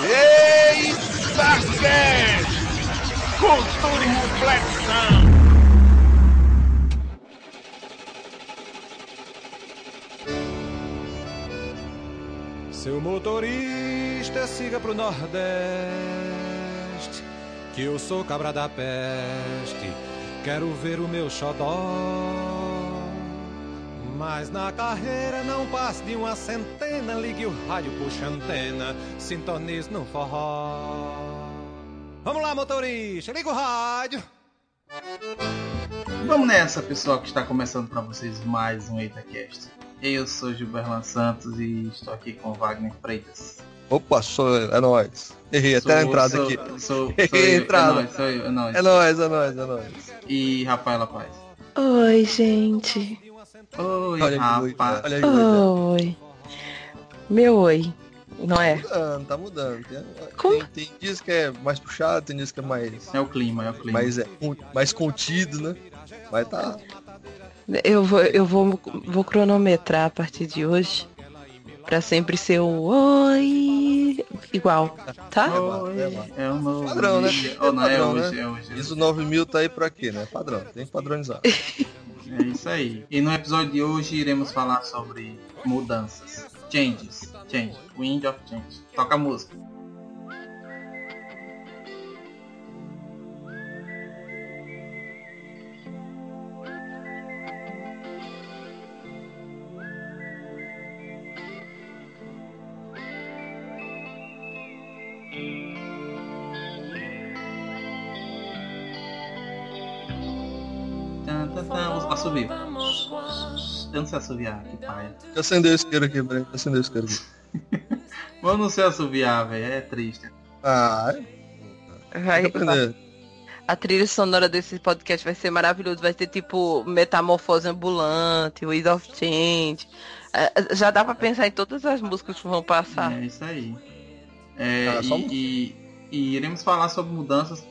Eita Cast! Cultura e reflexão! Seu motorista, siga pro Nordeste, que eu sou cabra da peste, quero ver o meu xodó. Mas na carreira não passe de uma centena, ligue o rádio, puxa a antena, sintonize no forró. Vamos lá, motorista, liga o rádio. Vamos nessa, pessoal, que está começando para vocês mais um EitaCast. Eu sou Gilberlan Santos e estou aqui com Wagner Freitas. Opa, sou eu, é nóis. Errei até a entrada sou- aqui. Sou, sou Errei a eu, entrada. É nóis, sou eu, é nóis. É nóis, é nóis, é nóis. E Rafaela Paz. Oi, gente. Oi, Olha Rafa. olha. Oi. Meu oi. Não é? Tá mudando, tá mudando. Tem, Como? tem, tem dias que é mais puxado, tem dias que é mais, É o clima, é o clima. mais, é, mais contido, né? Mas tá. Eu vou, eu vou, vou cronometrar a partir de hoje. Pra sempre ser o oi igual, tá? Oi, É, mano. é o novo Padrão, né? É Oh, não, é padrão, hoje, né? é hoje. Isso 9 mil tá aí pra quê, né? Padrão, tem que padronizar. É isso aí. E no episódio de hoje iremos falar sobre mudanças. Changes. Change. Wind of Change. Toca a música. Assovio. Eu não sei assoviar, que paia. Deixa eu acender o isqueiro aqui, peraí. Deixa eu acender o isqueiro aqui. Eu não sei assoviar, velho. É triste. Ah, Vai, tem que aprender. a trilha sonora desse podcast vai ser maravilhoso. Vai ter tipo Metamorfose Ambulante, Ways of Change. É, Já dá pra pensar em todas as músicas que vão passar. É isso aí. É, Ah, só e, um- e- e iremos falar sobre mudanças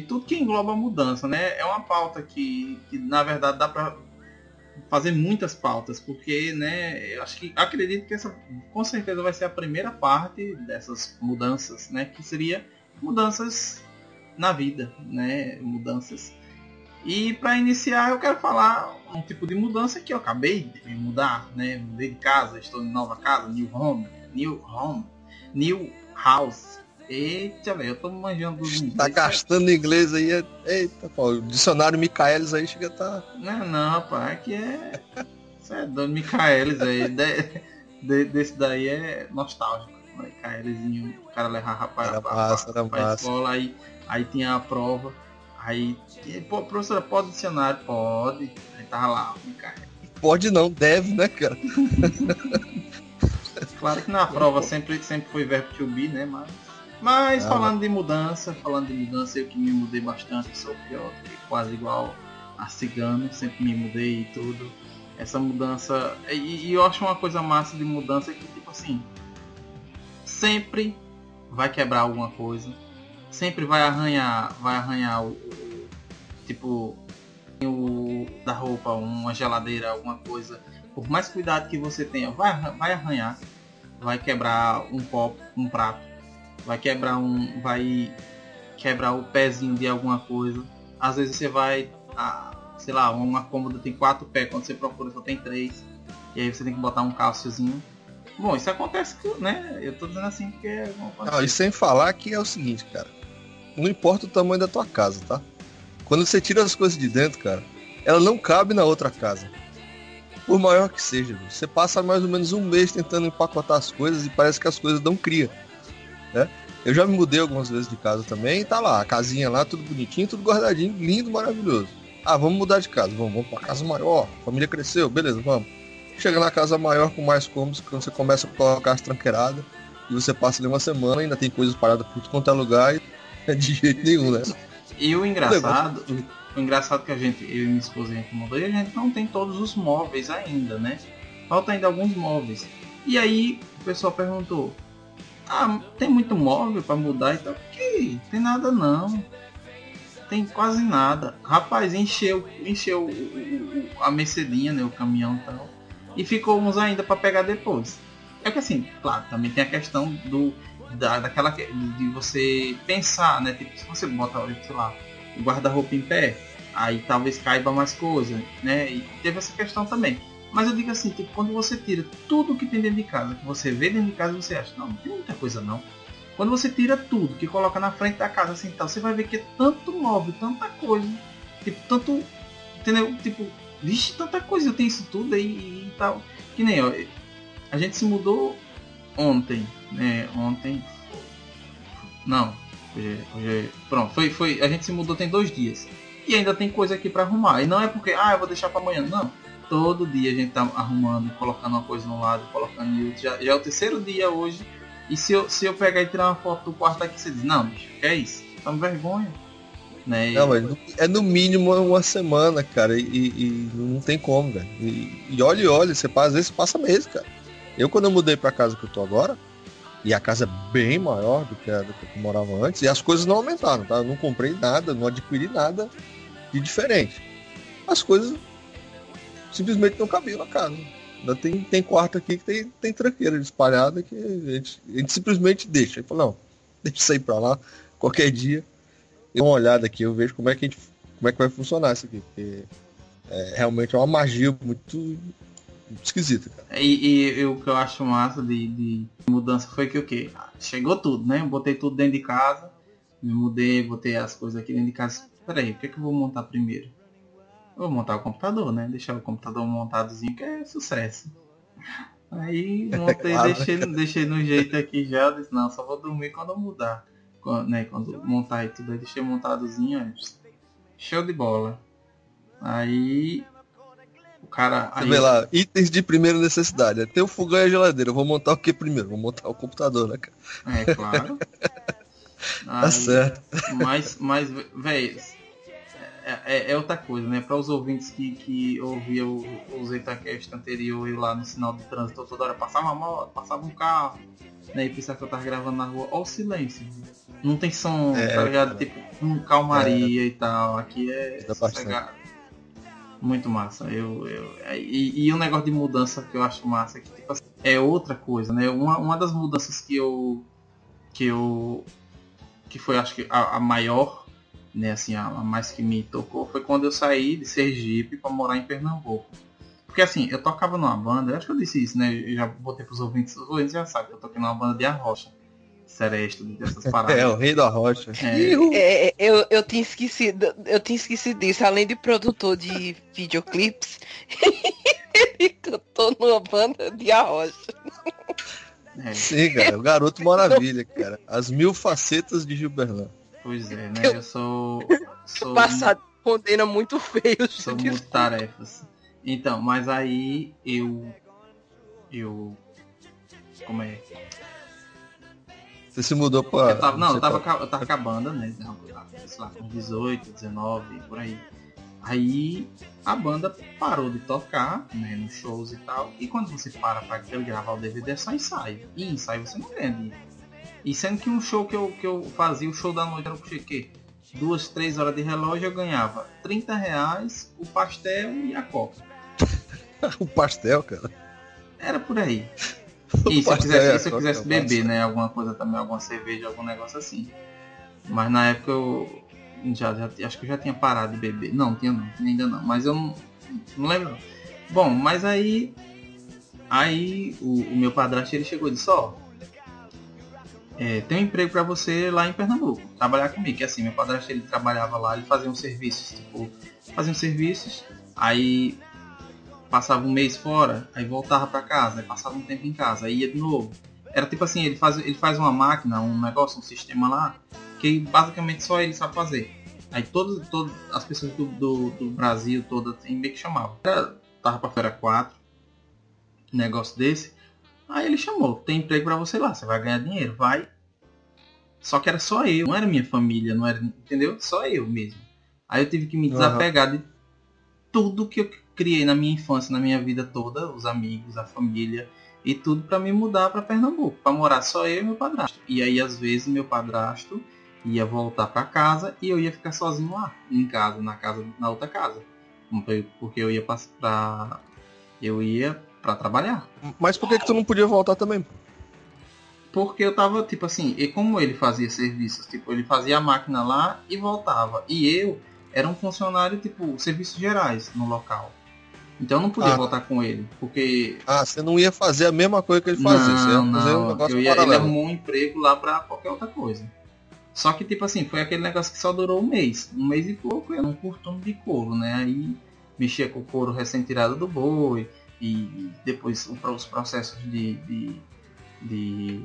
de tudo que engloba mudança, né? É uma pauta que, que na verdade dá pra fazer muitas pautas, porque, né, eu acho que acredito que essa com certeza vai ser a primeira parte dessas mudanças, né, que seria mudanças na vida, né, mudanças. E para iniciar, eu quero falar um tipo de mudança que eu acabei de mudar, né? Mudei de casa, estou em nova casa, new home, new home, new house. Eita, velho, eu tô manjando dos Tá gastando inglês aí. é- Eita, pô, o dicionário Micaelis aí chega a tá. Não, não, pai, aqui é. Isso é dono Micaelis aí. De, de- desse daí é nostálgico. Micaelisinho, o cara levar rapaz Era pra, massa, pra- pra escola, aí, aí tinha a prova. Aí, pô, professora, pode dicionário? Pode. Aí tava lá, o Micaelis. Pode não, deve, né, cara? Claro que na prova sempre, sempre foi verbo to be, né? Mas, mas Ah, falando de mudança, falando de mudança, eu que me mudei bastante, sou pior quase igual a cigano, sempre me mudei e tudo. Essa mudança. E, e eu acho uma coisa massa de mudança que tipo assim. Sempre vai quebrar alguma coisa. Sempre vai arranhar. Vai arranhar o. tipo. O da roupa, uma geladeira, alguma coisa. Por mais cuidado que você tenha, vai, vai arranhar vai quebrar um copo, um prato, vai quebrar um, vai quebrar o pezinho de alguma coisa. Às vezes você vai, ah, sei lá, uma cômoda tem quatro pés, quando você procura só tem três, e aí você tem que botar um calciozinho. Bom, isso acontece, né? Eu tô dizendo assim porque é Não, e sem falar que é o seguinte, cara. Não importa o tamanho da tua casa, tá? Quando você tira as coisas de dentro, cara, ela não cabe na outra casa. Por maior que seja, você passa mais ou menos um mês tentando empacotar as coisas e parece que as coisas não cria. Né? Eu já me mudei algumas vezes de casa também tá lá, a casinha lá, tudo bonitinho, tudo guardadinho, lindo, maravilhoso. Ah, vamos mudar de casa, vamos, vamos pra casa maior, a família cresceu, beleza, vamos. Chega na casa maior com mais cômodos, quando você começa a colocar as tranqueiradas, e você passa ali uma semana, ainda tem coisas paradas por tudo quanto é lugar, e é de jeito nenhum, né? E o engraçado, o engraçado que a gente, eu e minha esposa a gente mudou, e a gente não tem todos os móveis ainda, né? Falta ainda alguns móveis. E aí o pessoal perguntou, ah, tem muito móvel para mudar e tal? Que tem nada não. Tem quase nada. Rapaz, encheu, encheu a Mercedinha, né? O caminhão e tal. E ficou uns ainda para pegar depois. É que assim, claro, também tem a questão do da, daquela de você pensar, né? Tipo, se você bota, sei lá, o guarda-roupa em pé, aí talvez caiba mais coisa, né? E teve essa questão também. Mas eu digo assim, tipo, quando você tira tudo que tem dentro de casa, que você vê dentro de casa, você acha, não, não tem muita coisa não. Quando você tira tudo, que coloca na frente da casa assim tal, você vai ver que é tanto móvel, tanta coisa, tipo, tanto, entendeu? Tipo, vixe, tanta coisa, eu tenho isso tudo aí e tal. Que nem, ó, a gente se mudou ontem, né? Ontem. Não, hoje, hoje, pronto, foi, foi, a gente se mudou tem dois dias. E ainda tem coisa aqui para arrumar. E não é porque, ah, eu vou deixar para amanhã. Não. Todo dia a gente tá arrumando, colocando uma coisa no lado, colocando em outro. Já, já é o terceiro dia hoje. E se eu, se eu pegar e tirar uma foto do quarto aqui, você diz, não, bicho, que é isso? Tá vergonha. Né? Não, mas é no mínimo uma semana, cara, e, e não tem como, velho. E, e olha e olha, você passa, às vezes passa mês, cara. Eu quando eu mudei pra casa que eu tô agora, e a casa é bem maior do que a do que eu morava antes, e as coisas não aumentaram, tá? Eu não comprei nada, não adquiri nada de diferente. As coisas simplesmente não cabiam na casa. Ainda tem, tem quarto aqui que tem, tem tranqueira espalhada que a gente, a gente simplesmente deixa. E fala, não, deixa isso aí pra lá, qualquer dia. Eu uma olhada aqui, eu vejo como é que a gente, como é que vai funcionar isso aqui. Porque é, realmente é uma magia muito esquisita, cara. E, e, o que eu acho massa de, de mudança foi que o quê? Chegou tudo, né? Eu botei tudo dentro de casa, me mudei, botei as coisas aqui dentro de casa. Peraí, o que, é que eu vou montar primeiro? Vou montar o computador, né? Deixar o computador montadozinho que é sucesso. Aí montei, claro. deixei, deixei no jeito aqui já, disse, não, só vou dormir quando eu mudar. Quando, né, quando montar aí tudo, aí deixei montadozinho, show de bola. Aí o cara. Você aí... vê lá, itens de primeira necessidade. É ter o fogão e a geladeira. Eu vou montar o que primeiro? Vou montar o computador, né, cara? É, claro. tá certo. Mas, mas velho, é, é, é, outra coisa, né? Para os ouvintes que, que ouviam o, o Zetacast anterior e lá no sinal de trânsito toda hora passava uma moto, passava um carro, né? E pensava que eu tava gravando na rua. Olha o silêncio. Não tem som, é, tá ligado? Tipo, um calmaria é. e tal. Aqui é muito massa. Eu, eu, é, e, e um negócio de mudança que eu acho massa é que tipo, assim, é outra coisa, né? Uma, uma das mudanças que eu. que eu. que foi acho que a, a maior, né, assim, a, a, mais que me tocou foi quando eu saí de Sergipe para morar em Pernambuco. Porque assim, eu tocava numa banda, acho que eu disse isso, né? Eu já botei pros ouvintes, os ouvintes já sabem que eu toquei numa banda de arrocha. Seresta, dessas paradas. É, o rei da rocha. É. É, é, eu, eu tinha esquecido, eu tinha esquecido disso, além de produtor de videoclipes, ele cantou numa banda de arrocha. É. Sim, cara, o garoto maravilha, cara. As mil facetas de Gilberlan. Pois é, né? Eu, eu sou. sou passado condena muito feio. Sou muito tarefas. Então, mas aí eu. Eu. Como é? Você se mudou pra. Eu tava, não, eu tava, eu tava com a banda, né? Sei lá, com 18, 19, por aí. Aí a banda parou de tocar, né, nos shows e tal. E quando você para pra gravar o DVD é só ensaio. E ensaio você não ganha E sendo que um show que eu, que eu fazia, o show da noite era o que? Duas, três horas de relógio eu ganhava 30 reais, o pastel e a coca. o pastel, cara? Era por aí. E se eu quisesse, se eu quisesse beber, né? Alguma coisa também, alguma cerveja, algum negócio assim. Mas na época eu já, já acho que eu já tinha parado de beber. Não, tinha não, ainda não. Mas eu não, não lembro. Bom, mas aí aí o, o meu padrasto ele chegou e disse, ó, é, tem um emprego para você lá em Pernambuco, trabalhar comigo, que assim, meu padrasto ele trabalhava lá, ele fazia uns serviços, tipo, fazia uns serviços, aí passava um mês fora, aí voltava para casa, aí passava um tempo em casa, aí ia de novo. Era tipo assim, ele faz, ele faz uma máquina, um negócio, um sistema lá, que basicamente só ele sabe fazer. Aí todas, todas as pessoas do, do, do Brasil, todas, assim, meio que chamavam. Era, tava pra feira 4, negócio desse. Aí ele chamou, tem emprego para você lá, você vai ganhar dinheiro, vai. Só que era só eu, não era minha família, não era, entendeu? Só eu mesmo. Aí eu tive que me desapegar uhum. de tudo que eu criei na minha infância, na minha vida toda, os amigos, a família e tudo para me mudar para Pernambuco, para morar só eu e meu padrasto. E aí às vezes meu padrasto ia voltar para casa e eu ia ficar sozinho lá, em casa, na casa, na outra casa, porque eu ia para eu ia Pra trabalhar. Mas por que que tu não podia voltar também? Porque eu tava, tipo assim, e como ele fazia serviços, tipo, ele fazia a máquina lá e voltava. E eu era um funcionário, tipo, serviços gerais no local. Então eu não podia Ah. voltar com ele, porque Ah, você não ia fazer a mesma coisa que ele fazia. você ia não, fazer um negócio eu ia, ele arrumou um emprego lá pra qualquer outra coisa. Só que, tipo assim, foi aquele negócio que só durou um mês. Um mês e pouco, eu não curto de couro, né? Aí mexia com o couro recém-tirado do boi. E depois os processos de, de, de,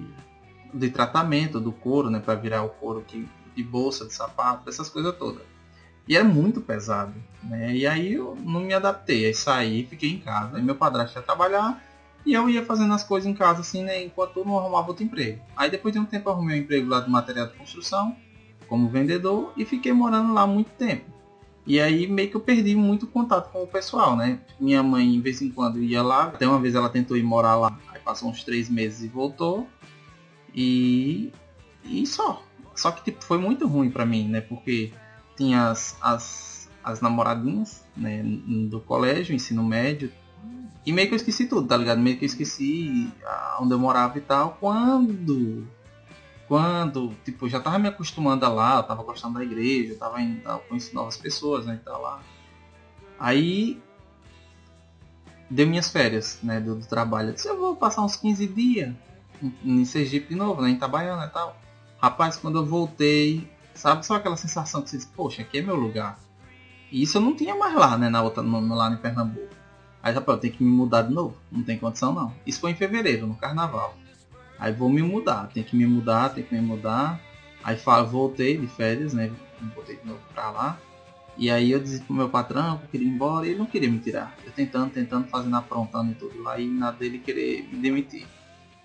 de tratamento do couro, né? Pra virar o couro que, de bolsa, de sapato, essas coisas todas. E era muito pesado, né? E aí eu não me adaptei. Aí saí, fiquei em casa. Aí meu padrasto ia trabalhar. E eu ia fazendo as coisas em casa assim, né, enquanto eu não arrumava outro emprego. Aí depois de um tempo arrumei um emprego lá de material de construção, como vendedor, e fiquei morando lá muito tempo. E aí meio que eu perdi muito contato com o pessoal, né? Minha mãe, de vez em quando, ia lá. Até uma vez ela tentou ir morar lá. Aí passou uns três meses e voltou. E. E só. Só que tipo, foi muito ruim pra mim, né? Porque tinha as, as, as namoradinhas, né? Do colégio, ensino médio, e meio que eu esqueci tudo, tá ligado? Meio que eu esqueci onde eu morava e tal. Quando. Quando, tipo, já tava me acostumando lá, eu tava gostando da igreja, eu tava indo, eu conheci novas pessoas, né, e tal lá. Aí. Deu minhas férias, né, do, do trabalho. Eu disse, eu vou passar uns 15 dias em, em Sergipe de novo, né, em Itabaiana e tal. Rapaz, quando eu voltei, sabe só aquela sensação que você diz, poxa, aqui é meu lugar. E isso eu não tinha mais lá, né, na outra, no- lá em Pernambuco. Aí, rapaz, eu tenho que me mudar de novo. Não tem condição, não. Isso foi em fevereiro, no carnaval. Aí vou me mudar. Tem que me mudar, tem que me mudar. Aí falo, voltei de férias, né? Voltei de novo pra lá. E aí eu disse pro meu patrão que eu queria ir embora e ele não queria me tirar. Eu tentando, tentando, fazendo, aprontando e tudo lá. E nada dele querer me demitir.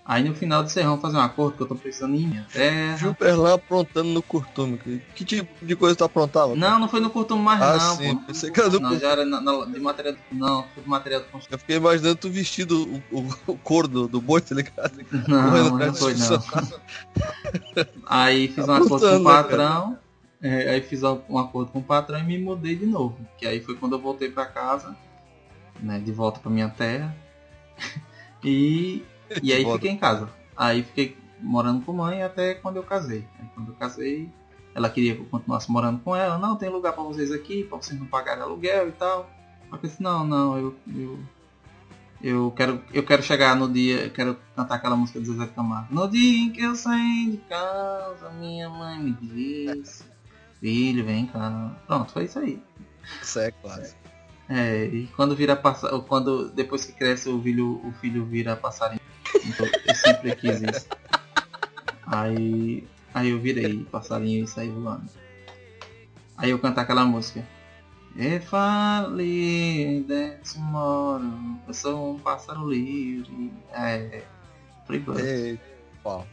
Aí no final do serrão fazer um acordo que eu tô precisando ir em minha terra. Lá aprontando no curtume. Que, tipo de coisa tu aprontava? Não, não foi no curto mais Ah, não, sim, pô. pensei que era do Não, já era na, na- de material. Não, foi de material de construção. Eu fiquei imaginando tu vestido o, o, o couro do, do boi, tá ligado? Não, não foi não. Aí fiz um acordo com o né, patrão. é, aí fiz um acordo com o patrão e me mudei de novo. Que aí foi quando eu voltei pra casa, né? De volta pra minha terra. E, e aí fiquei em casa. Aí fiquei morando com mãe até quando eu casei. Aí quando eu casei, ela queria que eu continuasse morando com ela. Não, tem lugar pra vocês aqui, pra vocês não pagarem aluguel e tal. Eu disse, não, não, eu, eu, eu quero, eu quero chegar no dia, eu quero cantar aquela música do Zezé de Camargo. No dia em que eu saí de casa, minha mãe me disse, filho, vem cá. Pronto, foi isso aí. Isso é claro. É, e quando vira passa, quando depois que cresce o filho, o filho vira passarinho. Então, eu sempre quis isso. Aí, aí eu virei passarinho e saí voando. Aí eu cantar aquela música. E fale desse moro, eu sou um pássaro livre. É, pau.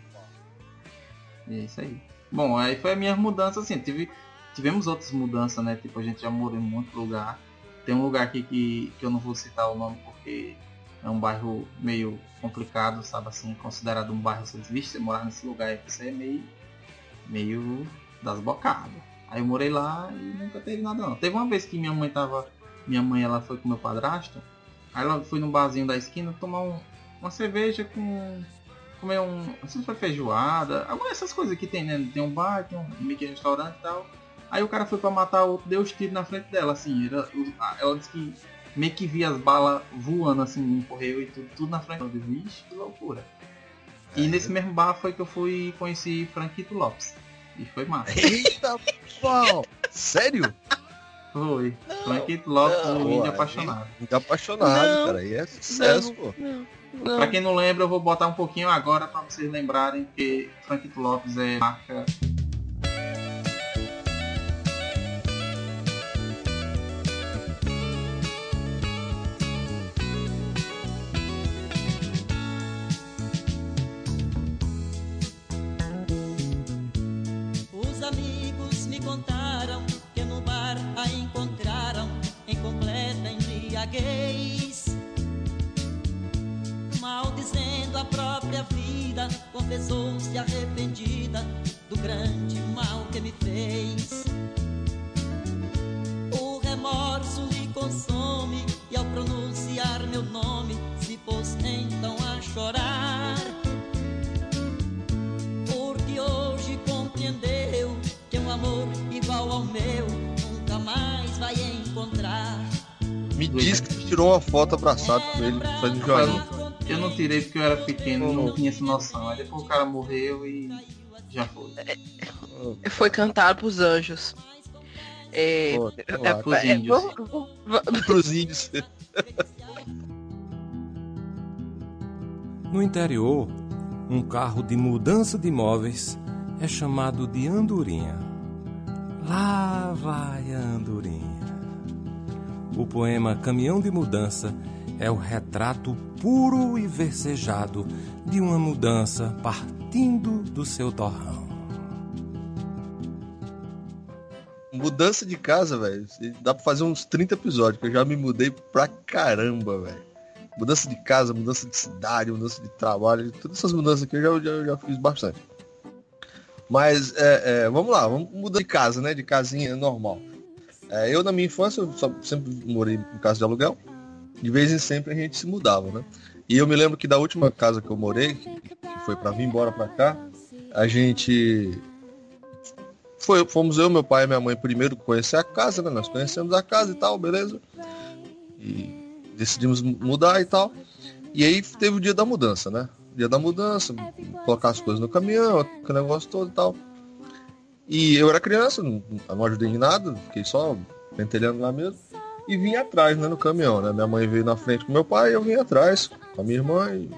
É isso aí. Bom, aí foi a minha mudança, assim, tive, tivemos outras mudanças, né? Tipo, a gente já morou em muito lugar. Tem um lugar aqui que, que eu não vou citar o nome porque é um bairro meio complicado, sabe assim, considerado um bairro vocês você morar nesse lugar você é meio, meio das bocadas. Aí eu morei lá e nunca teve nada não. Teve uma vez que minha mãe tava. Minha mãe ela foi com meu padrasto. Aí ela foi num barzinho da esquina tomar um- uma cerveja com comer um. Não sei se foi feijoada, alguma dessas coisas que tem, né? Tem um bar, tem um que restaurante e tal. Aí o cara foi pra matar o outro, deu os tiros na frente dela, assim. Era, ela disse que meio que via as balas voando assim no correio e tudo, tudo na frente. Eu disse, Vixe, que loucura. E É. nesse mesmo bar foi que eu fui conheci Franquito Lopes. E foi massa. Eita, pau. Sério? Foi. Franquito Lopes, não, o índio apaixonado. Muito apaixonado, Não, cara. E é sucesso, pô. Não, Pra não. quem não lembra, eu vou botar um pouquinho agora pra vocês lembrarem que Franquito Lopes é marca confessou-se arrependida do grande mal que me fez. O remorso lhe consome e ao pronunciar meu nome se pôs então a chorar. Porque hoje compreendeu que um amor igual ao meu nunca mais vai encontrar. Me diz que tirou uma foto abraçado com ele, fazendo joinha. Tirei porque eu era pequeno, não tinha essa noção. Aí depois o cara morreu e já foi. Foi cantar pros anjos. É, Pô, é, lá, pros é, índios. vamos- vamos- Pros índios. No interior, um carro de mudança de móveis é chamado de andorinha. Lá vai a andorinha. O poema Caminhão de Mudança é o retrato puro e versejado de uma mudança partindo do seu torrão. Mudança de casa, velho. Dá pra fazer uns 30 episódios, que eu já me mudei pra caramba, velho. Mudança de casa, mudança de cidade, mudança de trabalho, todas essas mudanças aqui eu já, já, já fiz bastante. Mas é, é, vamos lá, vamos mudar de casa, né? De casinha normal. É, eu na minha infância eu só- sempre morei em casa de aluguel. De vez em sempre a gente se mudava, né? E eu me lembro que da última casa que eu morei, que, foi pra vir embora pra cá, a gente foi, fomos eu, meu pai e minha mãe primeiro conhecer a casa, né? Nós conhecemos a casa e tal, beleza? E decidimos mu- mudar e tal. E aí teve o dia da mudança, né? Dia da mudança, colocar as coisas no caminhão, aquele negócio todo e tal. E eu era criança, não, não ajudei em nada, fiquei só pentelhando lá mesmo. E vim atrás, né, no caminhão, né? Minha mãe veio na frente com meu pai eu vim atrás com a minha irmã e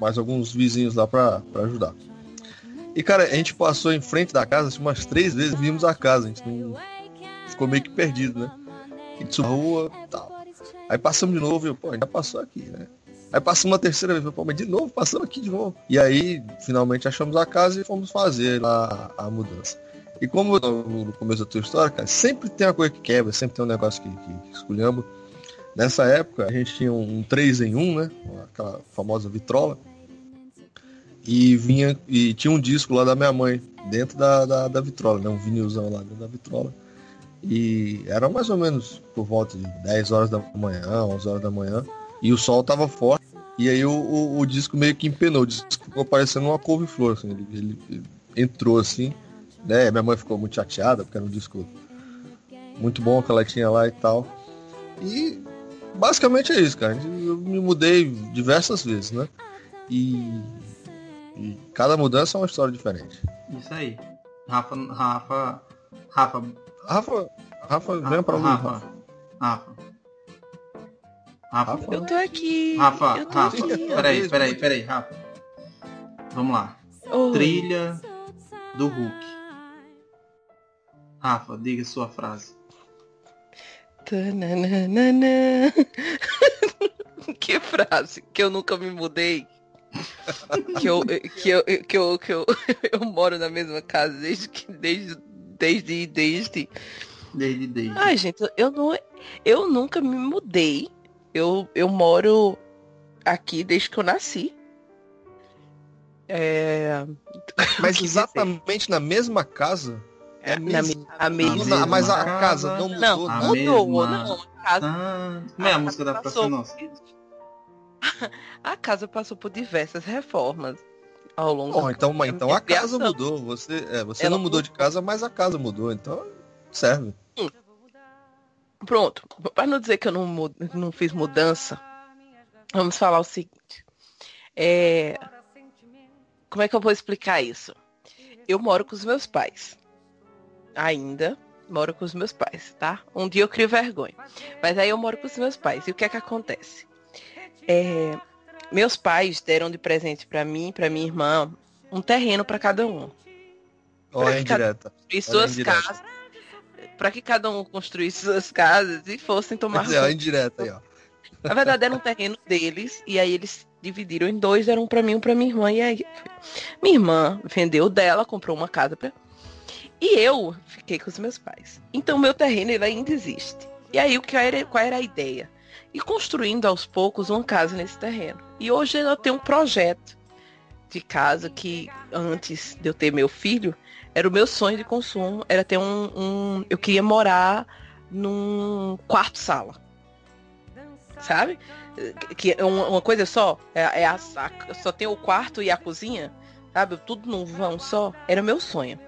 mais alguns vizinhos lá pra ajudar. E, cara, a gente passou em frente da casa assim, umas três vezes vimos a casa. A gente não... ficou meio que perdido, né? A gente subiu na rua tal. Aí passamos de novo e pô, já passou aqui, né? Aí passamos uma terceira vez, pô, mas de novo, passamos aqui de novo. E aí, finalmente achamos a casa e fomos fazer lá a mudança. E como no começo da tua história, cara, sempre tem uma coisa que quebra, sempre tem um negócio que, que, que. Nessa época, a gente tinha um 3 em 1, né? Aquela famosa vitrola e vinha e tinha um disco lá da minha mãe dentro da, da, da vitrola, né? Um vinilzão lá dentro da vitrola. E era mais ou menos por volta de 10 horas da manhã, 11 horas da manhã, e o sol tava forte. E aí o, o, o disco meio que empenou, o disco ficou parecendo uma couve-flor, assim, ele- ele entrou assim, né? Minha mãe ficou muito chateada, porque era um disco muito bom que ela tinha lá e tal. E basicamente é isso, cara. Eu me mudei diversas vezes, né? E e cada mudança é uma história diferente. Isso aí. Rafa, Rafa, Rafa, Rafa, Rafa, vem pra mim, Rafa. Rafa, Rafa. Rafa, Rafa? Eu tô aqui. Rafa, eu tô Rafa, aqui. peraí, peraí, peraí, Rafa. Vamos lá. Oi. Trilha do Hulk. Rafa, diga sua frase. Tananana. que frase que eu nunca me mudei. que eu que eu que eu que eu, eu moro na mesma casa desde que desde desde desde Desde desde. Ai, gente, eu não eu nunca me mudei. Eu eu moro aqui desde que eu nasci. É, Mas exatamente na mesma casa. É na, mesmo. me- a mesma mesma mas a casa. não mudou Não, a mudou, mesma- não. A casa, Ah, como é a música da Praça passou- Nossa? A casa passou por diversas reformas ao longo Bom, então, mas então a casa mudou. Você, é, você Ela não mudou mudou. de casa, mas a casa mudou. Então serve. Pronto, para não dizer que eu não, não fiz mudança, vamos falar o seguinte. É, Como é que eu vou explicar isso? Eu moro com os meus pais. Ainda moro com os meus pais, tá? Um dia eu crio vergonha. Mas aí eu moro com os meus pais. E o que é que acontece? É, Meus pais deram de presente para mim e para minha irmã um terreno para cada um. Olha indireta. E suas indireta. casas. Para que cada um construísse suas casas e fossem tomar Pois é, indireta aí, ó. Na verdade, era um terreno deles, e aí eles dividiram em dois, eram um pra mim e um pra minha irmã. E aí, minha irmã vendeu dela, comprou uma casa pra. E eu fiquei com os meus pais. Então, meu terreno ele ainda existe. E aí, o que era, qual era a ideia? Ir construindo aos poucos uma casa nesse terreno. E hoje eu tenho um projeto de casa que, antes de eu ter meu filho, era o meu sonho de consumo, era ter um. um eu queria morar num quarto-sala sabe? Que é uma, coisa só, é, é a, a- só tem o quarto e a cozinha, sabe? Tudo num vão só. Era meu sonho.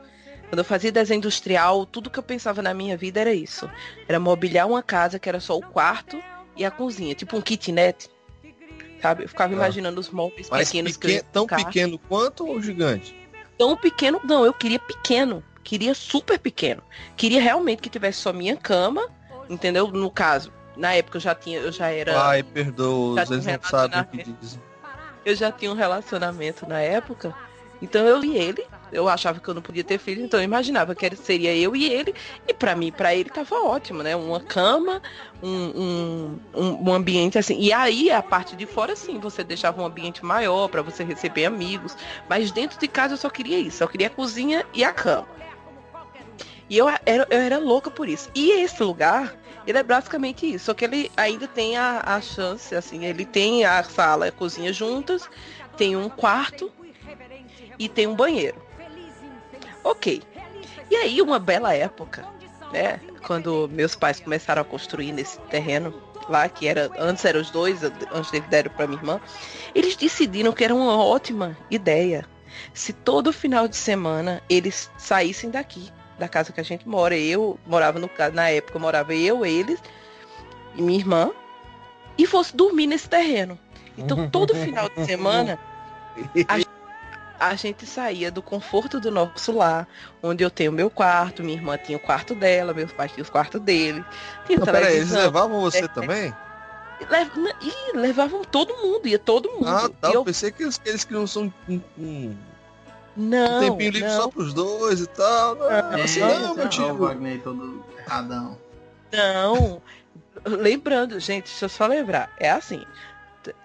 Quando eu fazia desenho industrial, tudo que eu pensava na minha vida era isso. Era mobiliar uma casa que era só o quarto e a cozinha, tipo um kitnet. Sabe? Eu ficava Ah. imaginando os móveis Mas pequenos que pequen- ia tão pequeno quanto ou gigante? tão pequeno, não, eu queria pequeno, queria super pequeno. Queria realmente que tivesse só minha cama, entendeu? No caso, na época eu já tinha, eu já era, Ai, perdoa, tinha não sabem o que dizem. eu já tinha um relacionamento na época. Então eu e ele, eu achava que eu não podia ter filho, então eu imaginava que seria eu e ele, e pra mim, pra ele tava ótimo, né? Uma cama, um, um, um, ambiente assim. E aí a parte de fora, sim, você deixava um ambiente maior pra você receber amigos. Mas dentro de casa eu só queria isso, eu queria a cozinha e a cama. E eu era, eu era louca por isso. E esse lugar, ele é basicamente isso. Só que ele ainda tem a, a chance, assim, ele tem a sala e a cozinha juntas, tem um quarto e tem um banheiro. Ok. E aí, uma bela época, né? Quando meus pais começaram a construir nesse terreno lá, que era antes eram os dois, antes eles deram para minha irmã, eles decidiram que era uma ótima ideia se todo final de semana eles saíssem daqui, da casa que a gente mora. Eu morava no caso, na época morava eu, eles e minha irmã, e fosse dormir nesse terreno. Então todo final de semana a gente saía do conforto do nosso lar, onde eu tenho meu quarto, minha irmã tinha o quarto dela, meus pais tinham os quartos dele. Tinha Não, peraí, eles levavam você é, também? Ih, levavam todo mundo, ia todo mundo. Ah, tá. E Eu eu, pensei que eles, que eles só um, um, um não, tempinho livre não, só pros dois e tal. Não, Não, assim não, não, não. meu o tio. Wagner todo erradão. Não. Lembrando, gente, deixa eu só lembrar. É assim.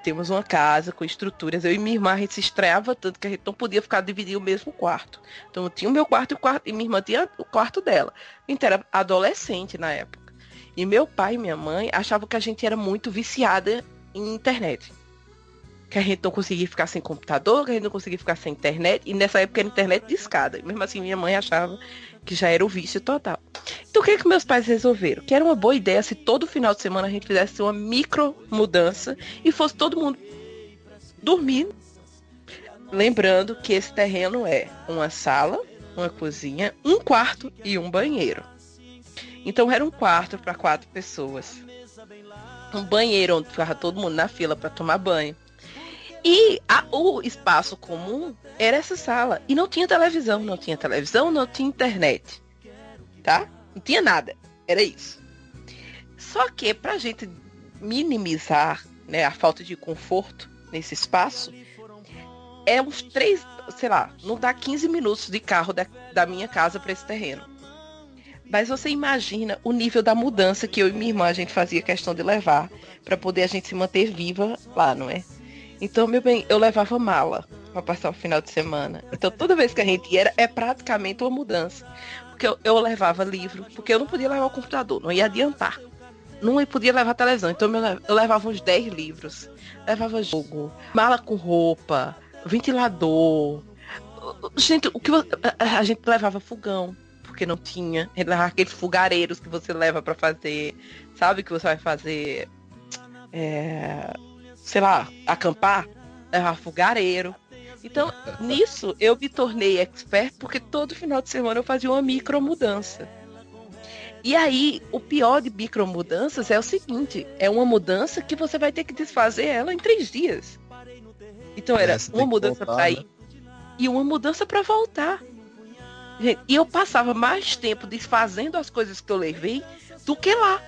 Temos uma casa com estruturas. Eu e minha irmã, a gente se estreava tanto que a gente não podia ficar dividir o mesmo quarto. Então eu tinha o meu quarto e, o quarto, e minha irmã tinha o quarto dela. Gente era adolescente na época. E meu pai e minha mãe achavam que a gente era muito viciada em internet. Que a gente não conseguia ficar sem computador, que a gente não conseguia ficar sem internet. E nessa época era internet de escada. Mesmo assim, minha mãe achava que já era o vício total. Então o que, é que meus pais resolveram? Que era uma boa ideia se todo final de semana a gente fizesse uma micro mudança e fosse todo mundo dormir. Lembrando que esse terreno é uma sala, uma cozinha, um quarto e um banheiro. Então era um quarto para quatro pessoas. Um banheiro onde ficava todo mundo na fila para tomar banho. E a- o espaço comum era essa sala. E não tinha televisão, não tinha televisão, não tinha internet. Tá? Não tinha nada. Era isso. Só que pra gente minimizar né, a falta de conforto nesse espaço, é uns três, sei lá, não dá 15 minutos de carro da, da minha casa para esse terreno. Mas você imagina o nível da mudança que eu e minha irmã a gente fazia questão de levar para poder a gente se manter viva lá, não é? Então, meu bem, eu levava mala para passar o final de semana. Então, toda vez que a gente ia, é praticamente uma mudança. Porque eu, eu levava livro, porque eu não podia levar o computador, não ia adiantar. Não podia levar televisão, então eu, le- eu levava uns 10 livros. Levava jogo, mala com roupa, ventilador. Gente, o que a, gente levava fogão, porque não tinha. Levava aqueles fogareiros que você leva para fazer, sabe que você vai fazer, é, sei lá, acampar, levava fogareiro. Então, nisso eu me tornei expert porque todo final de semana eu fazia uma micro mudança. E aí, o pior de micro mudanças é o seguinte, é uma mudança que você vai ter que desfazer ela em três dias. Então era É, uma mudança para né? ir e uma mudança para voltar. Gente, e eu passava mais tempo desfazendo as coisas que eu levei do que lá.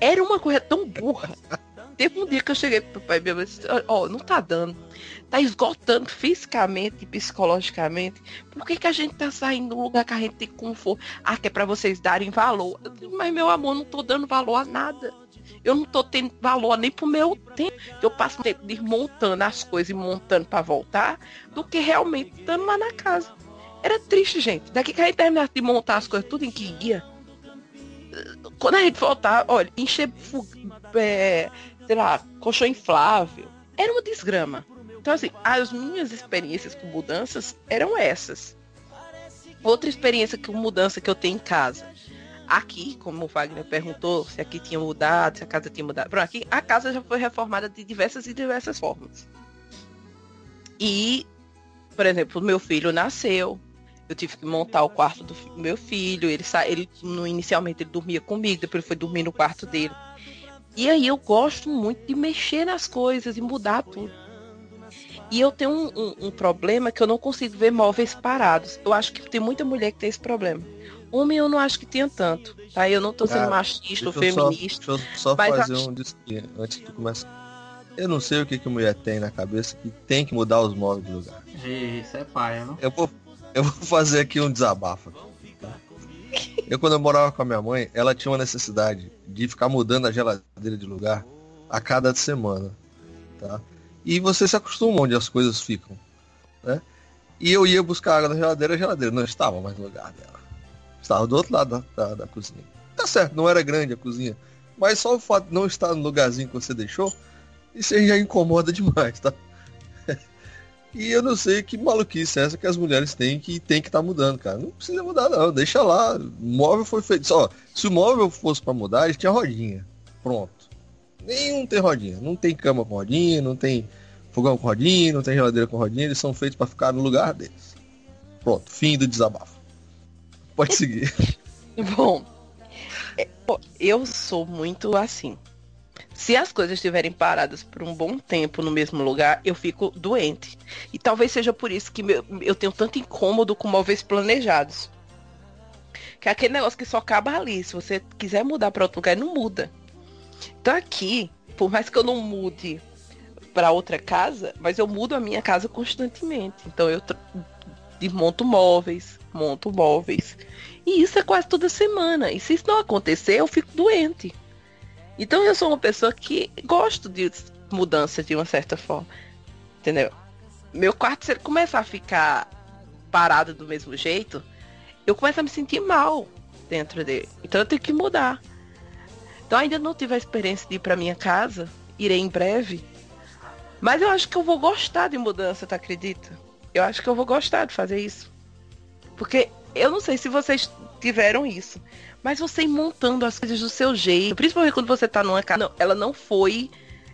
Era uma coisa tão burra. Teve um dia que eu cheguei pro pai mãe e disse, ó, não tá dando. Tá esgotando fisicamente e psicologicamente. Por que, que a gente tá saindo do lugar que a gente tem conforto? Ah, que é pra vocês darem valor. Mas meu amor, não tô dando valor a nada. Eu não tô tendo valor nem pro meu tempo. Eu passo tempo desmontando as coisas e montando pra voltar do que realmente estando lá na casa. Era triste, gente. Daqui que a gente terminasse de montar as coisas tudo em que ia. Quando a gente voltar, olha, encher é, sei lá, colchão inflável. Era uma desgrama. Então, assim, as minhas experiências com mudanças eram essas. Outra experiência com mudança que eu tenho em casa. Aqui, como o Wagner perguntou, se aqui tinha mudado, se a casa tinha mudado. Pronto, aqui a casa já foi reformada de diversas e diversas formas. E, por exemplo, meu filho nasceu. Eu tive que montar o quarto do meu filho. Ele, sa... ele no, inicialmente ele dormia comigo, depois ele foi dormir no quarto dele. E aí eu gosto muito de mexer nas coisas e mudar tudo. E eu tenho um, um, um, problema que eu não consigo ver móveis parados. Eu acho que tem muita mulher que tem esse problema. Homem eu não acho que tenha tanto. Tá? Eu não tô sendo machista ou feminista. Só, deixa eu só fazer acho... um disclaimer antes de começar. Eu não sei o que, que mulher tem na cabeça que tem que mudar os móveis de lugar. Isso é pai, não? Eu vou, eu vou fazer aqui um desabafo. Tá? Eu, quando eu morava com a minha mãe, ela tinha uma necessidade de ficar mudando a geladeira de lugar a cada semana. Tá? E você se acostuma onde as coisas ficam. Né? E eu ia buscar água na geladeira, a geladeira não estava mais no lugar dela. Estava do outro lado da, da, da cozinha. Tá certo, não era grande a cozinha. Mas só o fato de não estar no lugarzinho que você deixou isso aí já incomoda demais, tá? E eu não sei que maluquice é essa que as mulheres têm que tem que estar tá mudando, cara. Não precisa mudar, não. Deixa lá. O móvel foi feito. Só, se o móvel fosse para mudar, ele tinha rodinha. Pronto. Nenhum tem rodinha. Não tem cama com rodinha, não tem fogão com rodinha, não tem geladeira com rodinha. Eles são feitos para ficar no lugar deles. Pronto. Fim do desabafo. Pode seguir. Bom, é, eu sou muito assim. Se as coisas estiverem paradas por um bom tempo no mesmo lugar, eu fico doente. E talvez seja por isso que meu, eu tenho tanto incômodo com móveis planejados. Que é aquele negócio que só acaba ali. Se você quiser mudar para outro lugar, não muda. Então aqui, por mais que eu não mude para outra casa, mas eu mudo a minha casa constantemente. Então eu desmonto móveis, monto móveis. E isso é quase toda semana. E se isso não acontecer, eu fico doente. Então eu sou uma pessoa que gosto de mudança de uma certa forma. Entendeu? Meu quarto, se ele começar a ficar parado do mesmo jeito, eu começo a me sentir mal dentro dele. Então eu tenho que mudar. Então ainda não tive a experiência de ir para minha casa. Irei em breve. Mas eu acho que eu vou gostar de mudança, tu acredita? Eu acho que eu vou gostar de fazer isso. Porque eu não sei se vocês tiveram isso. Mas você ir montando as coisas do seu jeito, principalmente quando você tá numa casa. Não, ela não foi.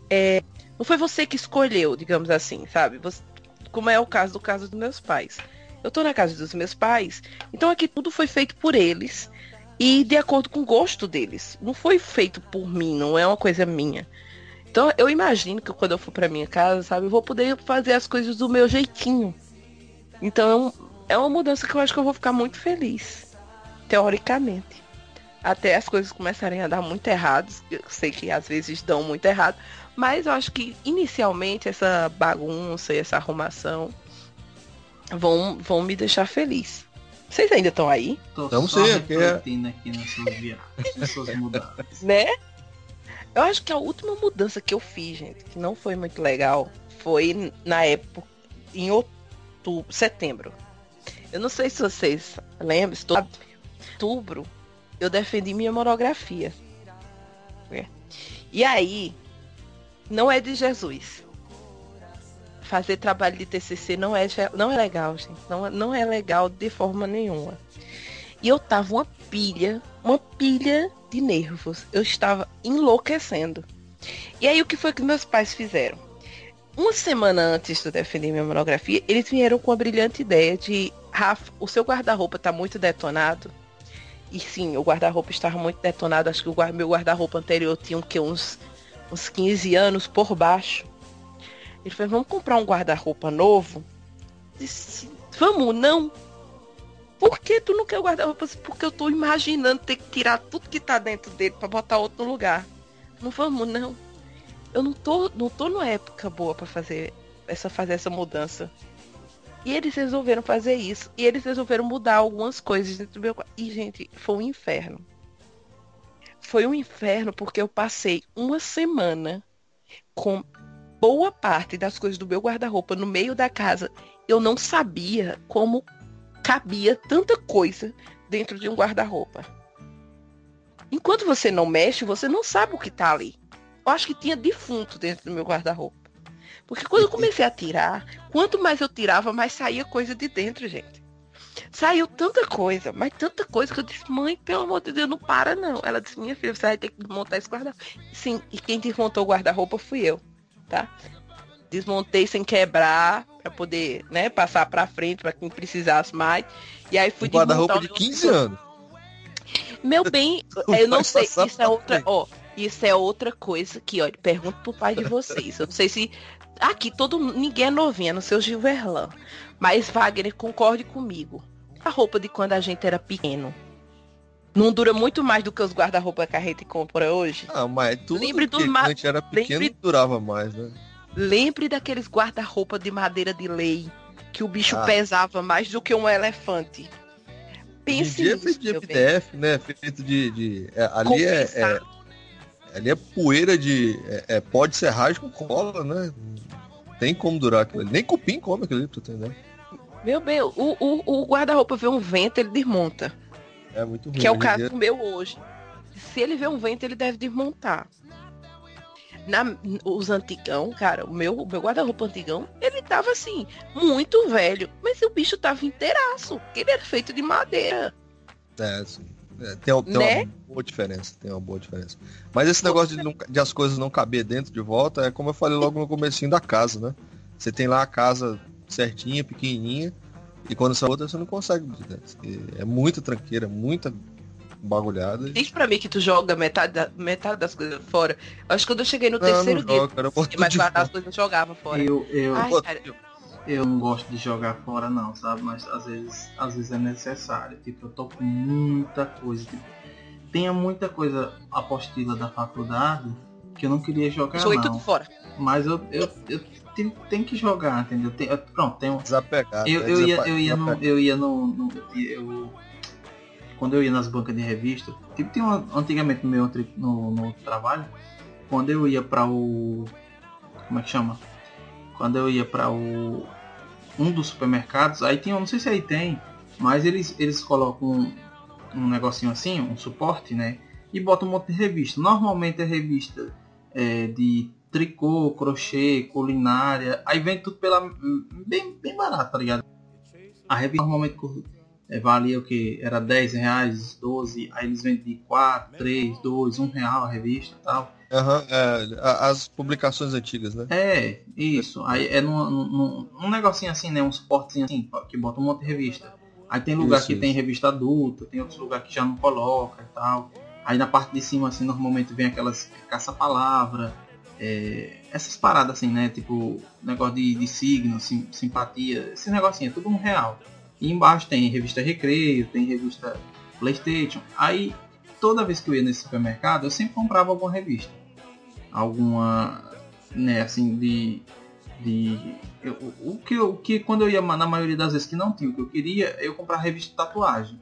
É, não foi você que escolheu, digamos assim, sabe? Você, como é o caso do caso dos meus pais. Eu tô na casa dos meus pais, então aqui tudo foi feito por eles e de acordo com o gosto deles. Não foi feito por mim, não é uma coisa minha. Então eu imagino que quando eu for para minha casa, sabe, eu vou poder fazer as coisas do meu jeitinho. Então é uma mudança que eu acho que eu vou ficar muito feliz, teoricamente até as coisas começarem a dar muito errados. Eu sei que às vezes dão muito errado, mas eu acho que inicialmente essa bagunça e essa arrumação vão, vão me deixar feliz. Vocês ainda estão aí? Tô Estamos só sim, é. aqui nas suas viagens, nas suas mudanças. Né? Eu acho que a última mudança que eu fiz, gente, que não foi muito legal, foi na época, em outubro, setembro. Eu não sei se vocês lembram, estou outubro eu defendi minha monografia. É. E aí, não é de Jesus. Fazer trabalho de TCC não é, não é legal, gente. Não, não é legal de forma nenhuma. E eu tava uma pilha, uma pilha de nervos. Eu estava enlouquecendo. E aí, o que foi que meus pais fizeram? Uma semana antes de eu defender minha monografia, eles vieram com a brilhante ideia de Rafa, o seu guarda-roupa tá muito detonado e sim, o guarda-roupa estava muito detonado. Acho que o meu guarda-roupa anterior tinha um, que, uns, uns 15 anos por baixo. Ele falou, vamos comprar um guarda-roupa novo? Disse, vamos, não. Por que tu não quer o guarda-roupa? Porque eu tô imaginando ter que tirar tudo que tá dentro dele para botar outro lugar. Não vamos, não. Eu não tô, não tô numa época boa para fazer essa fazer essa mudança. E eles resolveram fazer isso. E eles resolveram mudar algumas coisas dentro do meu quarto. E, gente, foi um inferno. Foi um inferno porque eu passei uma semana com boa parte das coisas do meu guarda-roupa no meio da casa. Eu não sabia como cabia tanta coisa dentro de um guarda-roupa. Enquanto você não mexe, você não sabe o que tá ali. Eu acho que tinha defunto dentro do meu guarda-roupa. Porque quando eu comecei a tirar, quanto mais eu tirava, mais saía coisa de dentro, gente. Saiu tanta coisa, mas tanta coisa que eu disse, mãe, pelo amor de Deus, não para não. Ela disse, minha filha, você vai ter que desmontar esse guarda-roupa. Sim, e quem desmontou o guarda-roupa fui eu, tá? Desmontei sem quebrar, Pra poder, né, passar pra frente pra quem precisasse mais. E aí fui guarda-roupa de o meu 15 anos. Meu bem, eu não sei, isso é outra, ó, isso é outra coisa que, ó, pergunto pro pai de vocês. Eu não sei se aqui todo ninguém é novinha, no seu Gilverlan, mas Wagner concorde comigo. A roupa de quando a gente era pequeno não dura muito mais do que os guarda-roupa que a gente compra hoje. Ah, mas tudo Lembre que do ma- quando a gente era pequeno lembre- durava mais, né? Lembre daqueles guarda-roupa de madeira de lei que o bicho Ah. pesava mais do que um elefante. Pense dia é nisso, de. FDF, né? Feito de. de- é, ali é, é- Compensado. Ali é poeira de. É, é pó de serragem com cola, né? Tem como durar aquilo ali. Nem cupim come aquilo ali, tu entender. Meu bem, o, o, o guarda-roupa vê um vento, ele desmonta. É muito ruim. Que é o caso dia- do meu hoje. Se ele vê um vento, ele deve desmontar. Na, os antigão, cara, o meu, meu guarda-roupa antigão, ele tava assim, muito velho. Mas o bicho tava inteiraço. porque Ele era feito de madeira. É, assim, é, tem, tem Né? uma boa diferença, tem uma boa diferença. Mas esse negócio de, não- de as coisas não caber dentro de volta é como eu falei logo no comecinho da casa, né? Você tem lá a casa certinha, pequenininha, e quando você outra você não consegue. né? É muita tranqueira, muita bagulhada. Diz pra mim que tu joga metade, da- metade das coisas fora. Eu acho que quando eu cheguei no Não, terceiro não dia, cara, eu mas as fora. coisas eu jogava fora. Eu, eu, Ai, cara, eu não gosto de jogar fora não, sabe? Mas às vezes, às vezes é necessário. Tipo, eu tô com muita coisa. Tipo, tinha muita coisa apostila da faculdade que eu não queria jogar joguei não. tudo fora. Mas eu, eu, eu tenho, tenho que jogar, entendeu? Tem- eu- pronto, tem um, Desapegado. eu, é eu, ia, eu ia no. Eu ia no. no- eu, quando eu ia nas bancas de revista, tipo, tinha uma, antigamente no meu no, no trabalho, quando eu ia para o. Como é que chama? Quando eu ia para o. Um dos supermercados, aí tinha, não sei se aí tem, mas eles, eles colocam um, um negocinho assim, um suporte, né? E botam um monte de revista. Normalmente é revista é, de tricô, crochê, culinária. Aí vem tudo pela. bem, bem barato, tá ligado? A revista normalmente é, valia o que? Era 10 reais, 12, aí eles vendem de 4, 3, 2, 1 real a revista e tal. Aham, é, as publicações antigas, né? É, isso. Aí é num, num, num negocinho assim, né? Um suportezinho assim, que bota um monte de revista. Aí tem lugar Isso, que isso. tem revista adulta, tem outros lugares que já não coloca e tal. Aí na parte de cima, assim, normalmente vem aquelas caça-palavra, é, essas paradas assim, né? Tipo, negócio de, de signo, sim- simpatia, esse negocinho, é tudo um real. E embaixo tem revista Recreio, tem revista Playstation. Aí, toda vez que eu ia nesse supermercado, eu sempre comprava alguma revista. Alguma, né, assim, de... de eu- o, que eu, o que quando eu ia, na maioria das vezes que não tinha o que eu queria, eu comprava revista de tatuagem.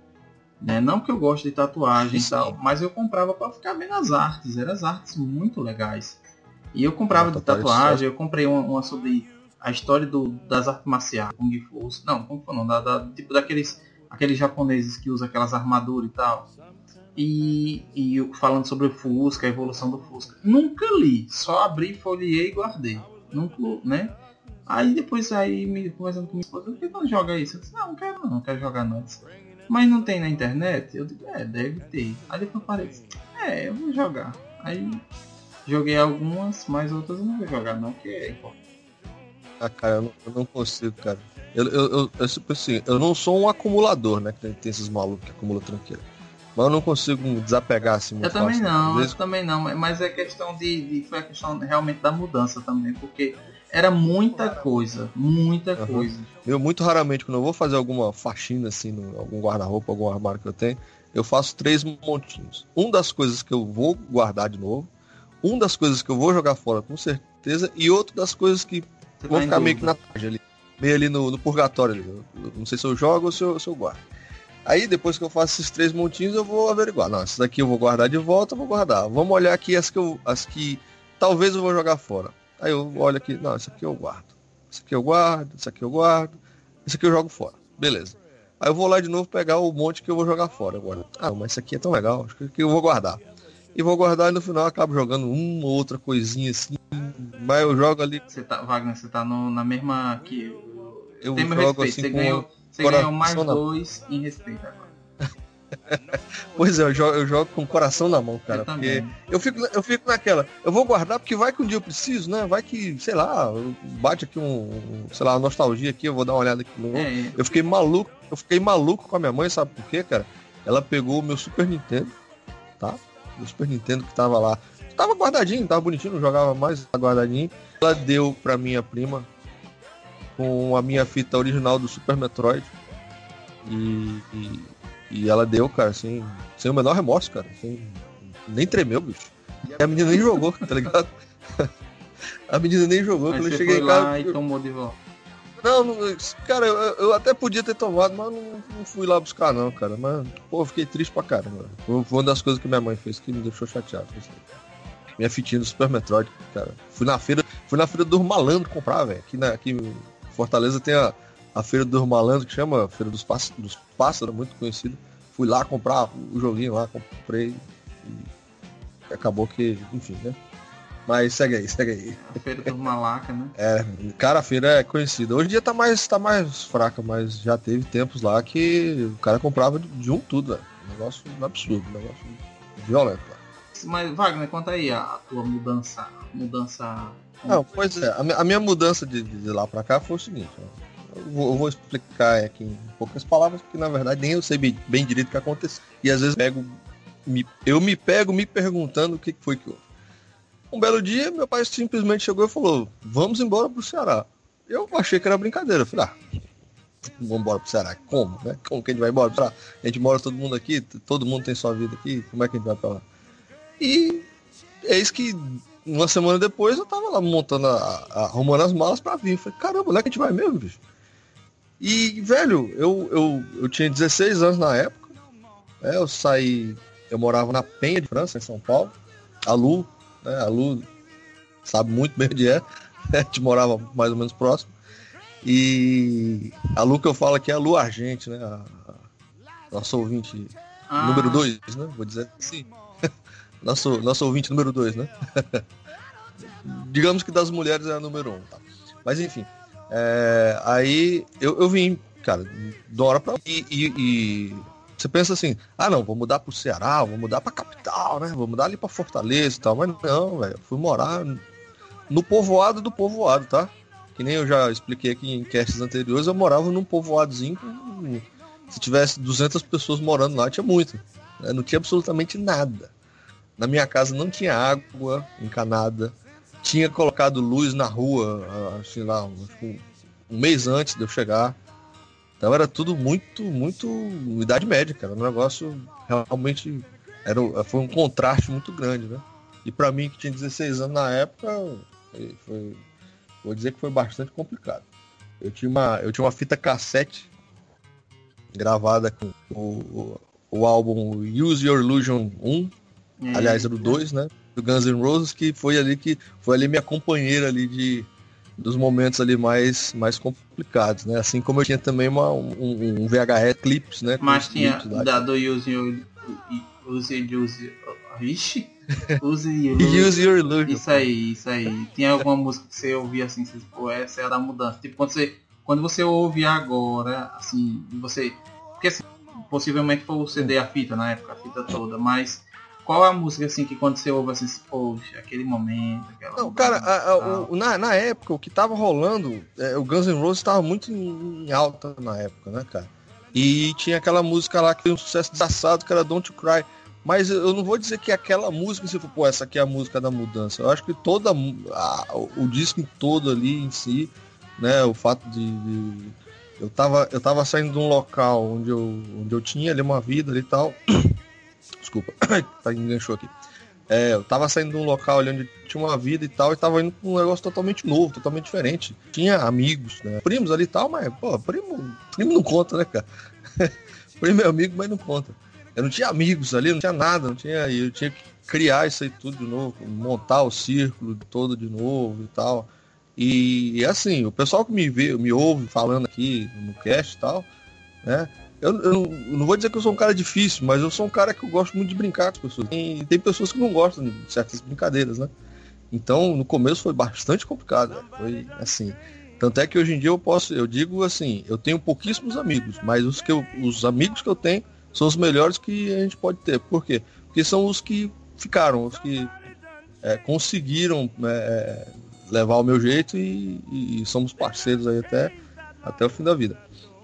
Né? Não que eu gosto de tatuagem e tal, mas eu comprava para ficar vendo as artes. Eram as artes muito legais. E eu comprava de tatuagem tatuagem, eu comprei uma, uma sobre a história do, das artes marciais, Kung Fu. Não, Kung Fu não, da, da- tipo daqueles aqueles japoneses que usam aquelas armaduras e tal. E, e falando sobre o Fusca, a evolução do Fusca. Nunca li, só abri, folhei e guardei. Nunca, né? Aí depois aí me conversando com minha esposa, por que não joga isso? Eu disse, não, não quero não, não quero jogar não. Disse, Mas não tem na internet? Eu digo, é, deve ter. Aí depois parei é, eu vou jogar. Aí joguei algumas, mas outras eu não vou jogar não, porque é importante. Ah, cara, eu não, eu não consigo, cara. Eu, eu, eu, eu, tipo assim, eu não sou um acumulador, né? Que tem, tem esses malucos que acumulam tranqueira. Mas eu não consigo desapegar assim muito Eu também fácil. não, Às eu também não, mas é questão de, de- Foi a questão realmente da mudança também, porque era muita coisa, muita Aham. coisa. eu muito raramente, quando eu vou fazer alguma faxina, assim, no, algum guarda-roupa, algum armário que eu tenho, eu faço três montinhos. Um das coisas que eu vou guardar de novo, um das coisas que eu vou jogar fora com certeza, e outro das coisas que Você vão tá ficar meio que na tarde ali. Meio ali no, no purgatório ali. Eu- eu não sei se eu jogo ou se eu, se eu guardo. Aí depois que eu faço esses três montinhos, eu vou averiguar. Não, essa daqui eu vou guardar de volta, vou guardar. Vamos olhar aqui as que, eu, as que talvez eu vou jogar fora. Aí eu olho aqui, não, essa aqui eu guardo. Essa aqui eu guardo, essa aqui eu guardo, essa aqui eu jogo fora. Beleza. Aí eu vou lá de novo pegar o monte que eu vou jogar fora agora. Ah, mas isso aqui é tão legal, acho que eu vou guardar. E vou guardar e no final acabo jogando uma ou outra coisinha assim. Mas eu jogo ali, Você tá, Wagner, você tá no- na mesma que eu. Tem meu jogo respeito, assim você com ganhou, você coração ganhou mais na- dois em respeito agora. Pois é, eu jogo, eu jogo com o coração na mão, cara. Eu porque eu fico, eu fico naquela. Eu vou guardar porque vai que um dia eu preciso, né? Vai que, sei lá, bate aqui um, sei lá, uma nostalgia aqui, eu vou dar uma olhada aqui no. É, Eu fiquei maluco, eu fiquei maluco com a minha mãe, sabe por quê, cara? Ela pegou o meu Super Nintendo, tá? O Super Nintendo que tava lá. Tava guardadinho, tava bonitinho, não jogava mais, tava guardadinho. Ela deu pra minha prima com a minha fita original do Super Metroid. E, e, e ela deu, cara, assim, sem o menor remorso, cara. Assim, nem tremeu, bicho. E a menina nem jogou, tá ligado? A menina nem jogou. Quando eu cheguei foi em casa. lá e tomou de volta. Não, não, cara, eu, eu até podia ter tomado, mas não, não fui lá buscar não, cara. Mas, pô, eu fiquei triste pra caramba. Foi uma das coisas que minha mãe fez que me deixou chateado. assim. Minha fitinha do Super Metroid, cara. Fui na feira, fui na feira do Malandro comprar, velho. Aqui, na, aqui Fortaleza tem a, a feira do Malandro, que chama Feira dos, Páss- dos Pássaros, muito conhecida. Fui lá comprar o joguinho lá, comprei. E acabou que, enfim, né? Mas segue aí, segue aí. A feira dos malaca, né? É, cara, a feira é conhecida. Hoje em dia tá mais, tá mais fraca, mas já teve tempos lá que o cara comprava de, um tudo, velho. Um negócio absurdo, um negócio violento lá. Mas, Wagner, conta aí a tua mudança. Mudança. Não, pois é, a, mi- a minha mudança de, de- lá pra cá foi o seguinte, ó. eu, vou, eu vou explicar aqui em poucas palavras, porque na verdade nem eu sei bem, bem direito o que aconteceu. E às vezes pego, me- eu me pego me perguntando o que foi que houve. Um belo dia, meu pai simplesmente chegou e falou, vamos embora pro Ceará. Eu achei que era brincadeira, eu falei, ah, vamos embora pro Ceará. Como, né? Como que a gente vai embora Ceará? A gente mora todo mundo aqui, todo mundo tem sua vida aqui, como é que a gente vai pra lá? E eis que uma semana depois eu tava lá montando, a, a- arrumando as malas pra vir. Eu falei, caramba, onde é que a gente vai mesmo, bicho? E, velho, eu, eu, eu tinha 16 anos na época. né, eu saí, eu morava na Penha de França, em São Paulo. A Lu, né, a Lu sabe muito bem onde é. A gente morava mais ou menos próximo. E a Lu que eu falo aqui é a Lu Argente, né? A, a nossa ouvinte Ah, número 2, né? Vou dizer assim. Nosso, nosso ouvinte número 2, né? Digamos que das mulheres é a número 1, um, tá? Mas enfim. é, aí eu, eu vim, cara, uma hora pra e, e, e você pensa assim, ah não, vou mudar pro Ceará, vou mudar pra capital, né? Vou mudar ali pra Fortaleza e tal. Mas não, velho. Fui morar no povoado do povoado, tá? Que nem eu já expliquei aqui em castes anteriores, eu morava num povoadozinho se tivesse 200 pessoas morando lá, tinha muito. né? Não tinha absolutamente nada. Na minha casa não tinha água encanada. Tinha colocado luz na rua, ah, sei lá, um, que um mês antes de eu chegar. Então era tudo muito, muito idade média, cara. Um negócio realmente era, foi um contraste muito grande, né? E pra mim que tinha 16 anos na época, foi- vou dizer que foi bastante complicado. Eu tinha uma, eu tinha uma fita cassete gravada com o, o, o álbum Use Your Illusion 1, é, aliás, era o 2, né? Do Guns N' Roses, que foi ali que foi ali minha companheira ali de dos momentos ali mais mais complicados, né? Assim como eu tinha também uma, um, um VHS clips, né? Mas tinha clipes lá. da do Use Your. Use Use. Ixi! Use Your. Use Your Illusion. Isso aí, isso aí. Tinha alguma música que você ouvia assim, você, pô, essa era a mudança. Tipo, quando você, quando você ouve agora, assim, você. Porque assim, possivelmente foi o CD a fita na época, a fita toda, mas qual é a música assim que quando você ouve assim, poxa, aquele momento, aquela. Não, cara, a- a- o- na, na época, o que tava rolando, é, o Guns N' Roses tava muito em, alta na época, né, cara? E tinha aquela música lá que foi um sucesso desassado, que era Don't You Cry. Mas eu não vou dizer que aquela música, se for, pô, essa aqui é a música da mudança. Eu acho que toda a o, disco todo ali em si, né, o fato de, de- eu tava eu tava saindo de um local onde eu onde eu tinha ali uma vida ali e tal. Desculpa, tá enganchou aqui. É, eu tava saindo de um local ali onde tinha uma vida e tal, e tava indo pra um negócio totalmente novo, totalmente diferente. Tinha amigos, né? Primos ali e tal, mas, pô, primo, primo não conta, né, cara? primo é amigo, mas não conta. Eu não tinha amigos ali, não tinha nada, não tinha. Eu tinha que criar isso aí tudo de novo, montar o círculo todo de novo e tal. E assim, o pessoal que me vê, me ouve falando aqui no cast e tal, né? Eu, eu não, vou dizer que eu sou um cara difícil, mas eu sou um cara que eu gosto muito de brincar com as pessoas. E tem pessoas que não gostam de certas brincadeiras, né? Então, no começo foi bastante complicado. né? Foi assim. Tanto é que hoje em dia eu posso, eu digo assim, eu tenho pouquíssimos amigos, mas os que eu, os amigos que eu tenho são os melhores que a gente pode ter. Por quê? Porque são os que ficaram, os que é, conseguiram é, levar o meu jeito e, e, somos parceiros aí até, até o fim da vida.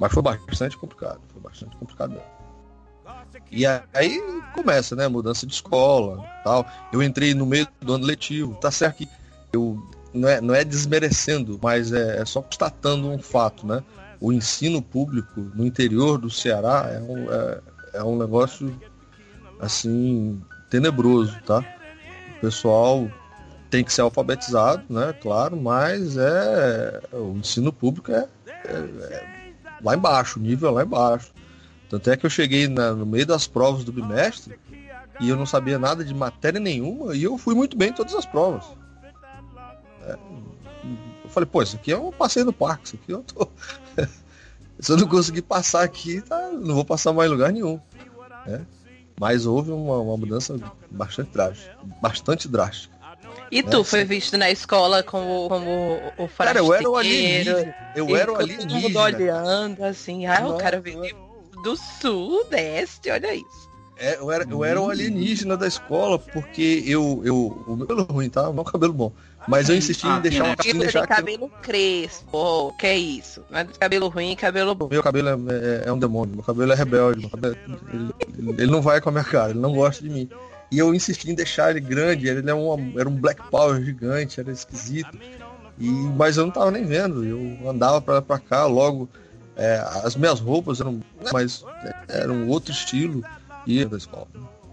Mas foi bastante complicado, foi bastante complicado mesmo. E aí começa, né? Mudança de escola tal. Eu entrei no meio do ano letivo. Tá certo que eu não é, não é desmerecendo, mas é, é só constatando um fato, né? O ensino público no interior do Ceará é um, é, é um negócio assim tenebroso, tá? O pessoal tem que ser alfabetizado, né? Claro, mas é o ensino público é, é, é lá embaixo, o nível é lá embaixo. Tanto é que eu cheguei na, no meio das provas do bimestre e eu não sabia nada de matéria nenhuma e eu fui muito bem em todas as provas. É, eu falei, pô, isso aqui é um passeio no parque, isso aqui eu tô. Se eu não conseguir passar aqui, tá, não vou passar mais em lugar nenhum. Né? Mas houve uma, uma, mudança bastante drástica. Bastante drástica. E tu foi visto na escola como, como o Cara, eu era o alienígena. Eu era o alienígena. Todo mundo olhando assim, ah, o cara veio do sudeste, olha isso. É, eu, era, eu era o alienígena da escola, porque eu, eu. O meu cabelo ruim, tá? O meu cabelo bom. Mas eu insisti ah, em deixar uma tipo deixar cabelo crespo, que é isso? Não é cabelo ruim cabelo bom. Meu cabelo é, é, é, um demônio, meu cabelo é rebelde, cabelo, ele, ele, ele, não vai com a minha cara, ele não gosta de mim. E eu insisti em deixar ele grande, ele é uma, era um black power gigante, era esquisito. E, mas eu não tava nem vendo, eu andava pra, pra cá, logo é, as minhas roupas eram mas eram outro estilo e da escola.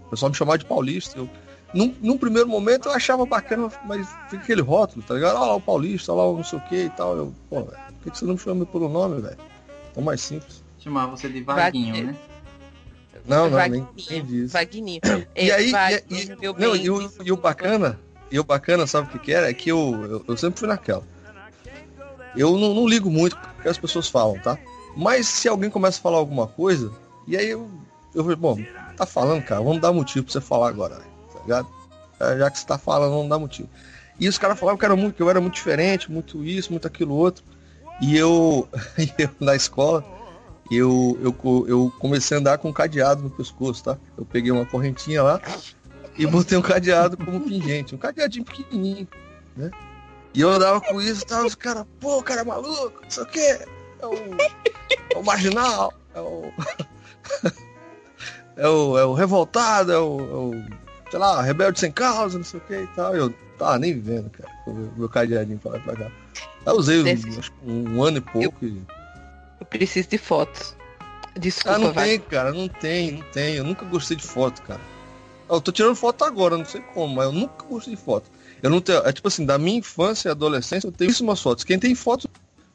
O pessoal me chamava de paulista. Eu, num, num, primeiro momento eu achava bacana, mas fica aquele rótulo, tá ligado? Olha lá o paulista, olha lá o não sei o que e tal. Eu, pô, véio, por que, que você não me chama pelo nome, velho? Tão mais simples. Chamava você de Vaguinho, né? Não, não, nem, nem. Vaguinho. E aí, e, e, não, e, o, e o bacana, e o bacana, sabe o que, que era? É que eu, eu, eu sempre fui naquela. Eu não, não ligo muito porque as pessoas falam, tá? Mas se alguém começa a falar alguma coisa, e aí eu, eu falei, bom, tá falando, cara, vamos dar motivo pra você falar agora, tá ligado? É, já que você tá falando, vamos dar motivo. E os caras falavam que, era muito, que eu era muito diferente, muito isso, muito aquilo outro. E eu, eu na escola, eu, eu, eu comecei a andar com um cadeado no pescoço, tá? Eu peguei uma correntinha lá e botei um cadeado como pingente, um cadeadinho pequenininho, né? E eu andava com isso, tava os caras, pô, cara é maluco, não sei o quê é o, é o marginal, é o, é o, é o revoltado, é o, é o, sei lá, rebelde sem causa, não sei o que e tal. Eu tava nem vendo, cara, o meu cadeadinho pra lá e pra cá. Eu usei um, um, ano e pouco. Eu, e... eu preciso de fotos. Desculpa, ah, não vai. tem, cara, não tem, não tem. Eu nunca gostei de foto, cara. Eu tô tirando foto agora, não sei como, mas eu nunca gostei de foto. Eu não tenho. É tipo assim, da minha infância e adolescência, eu tenho muitas fotos. Quem tem fotos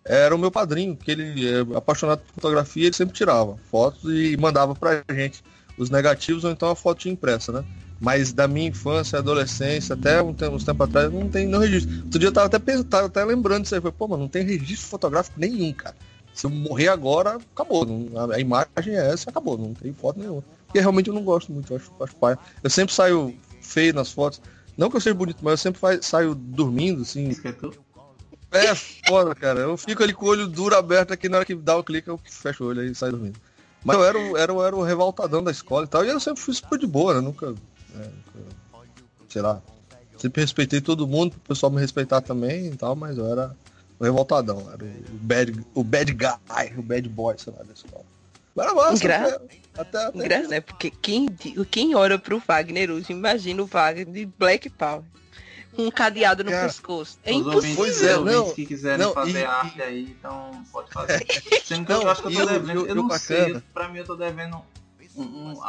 era o meu padrinho, que ele é apaixonado por fotografia, ele sempre tirava fotos e mandava pra gente os negativos ou então a foto impressa, né? Mas da minha infância, adolescência, até um tempo, uns tempos atrás, não tem não registro. Outro dia eu tava até, pensando, até lembrando disso aí. Falei, pô, mas não tem registro fotográfico nenhum, cara. Se eu morrer agora, acabou. Não, a imagem é essa acabou. Não tem foto nenhuma. Porque realmente eu não gosto muito, eu acho, acho. Eu sempre saio feio nas fotos. Não que eu seja bonito, mas eu sempre saio dormindo, assim. É foda, cara. Eu fico ali com o olho duro aberto aqui na hora que dá o clique, eu fecho o olho aí e saio dormindo. Mas eu era, o, era, era o revoltadão da escola e tal, e eu sempre fui super de boa, né? Nunca, é, nunca, sei lá, sempre respeitei todo mundo, o pessoal me respeitar também e tal, mas eu era o revoltadão, era o bad, o bad guy, o bad boy, sei lá, da escola. Era massa, Engra... até, até, até... né? Porque quem, quem olha pro Wagner hoje, imagina o Wagner de Black Power um cadeado no Cara, pescoço. É impossível. Pois é, não, que quiserem não, fazer e, arte aí, então pode fazer. Sendo que não, eu acho que eu tô eu, devendo, eu, eu não bacana. sei, pra mim eu tô devendo um, um,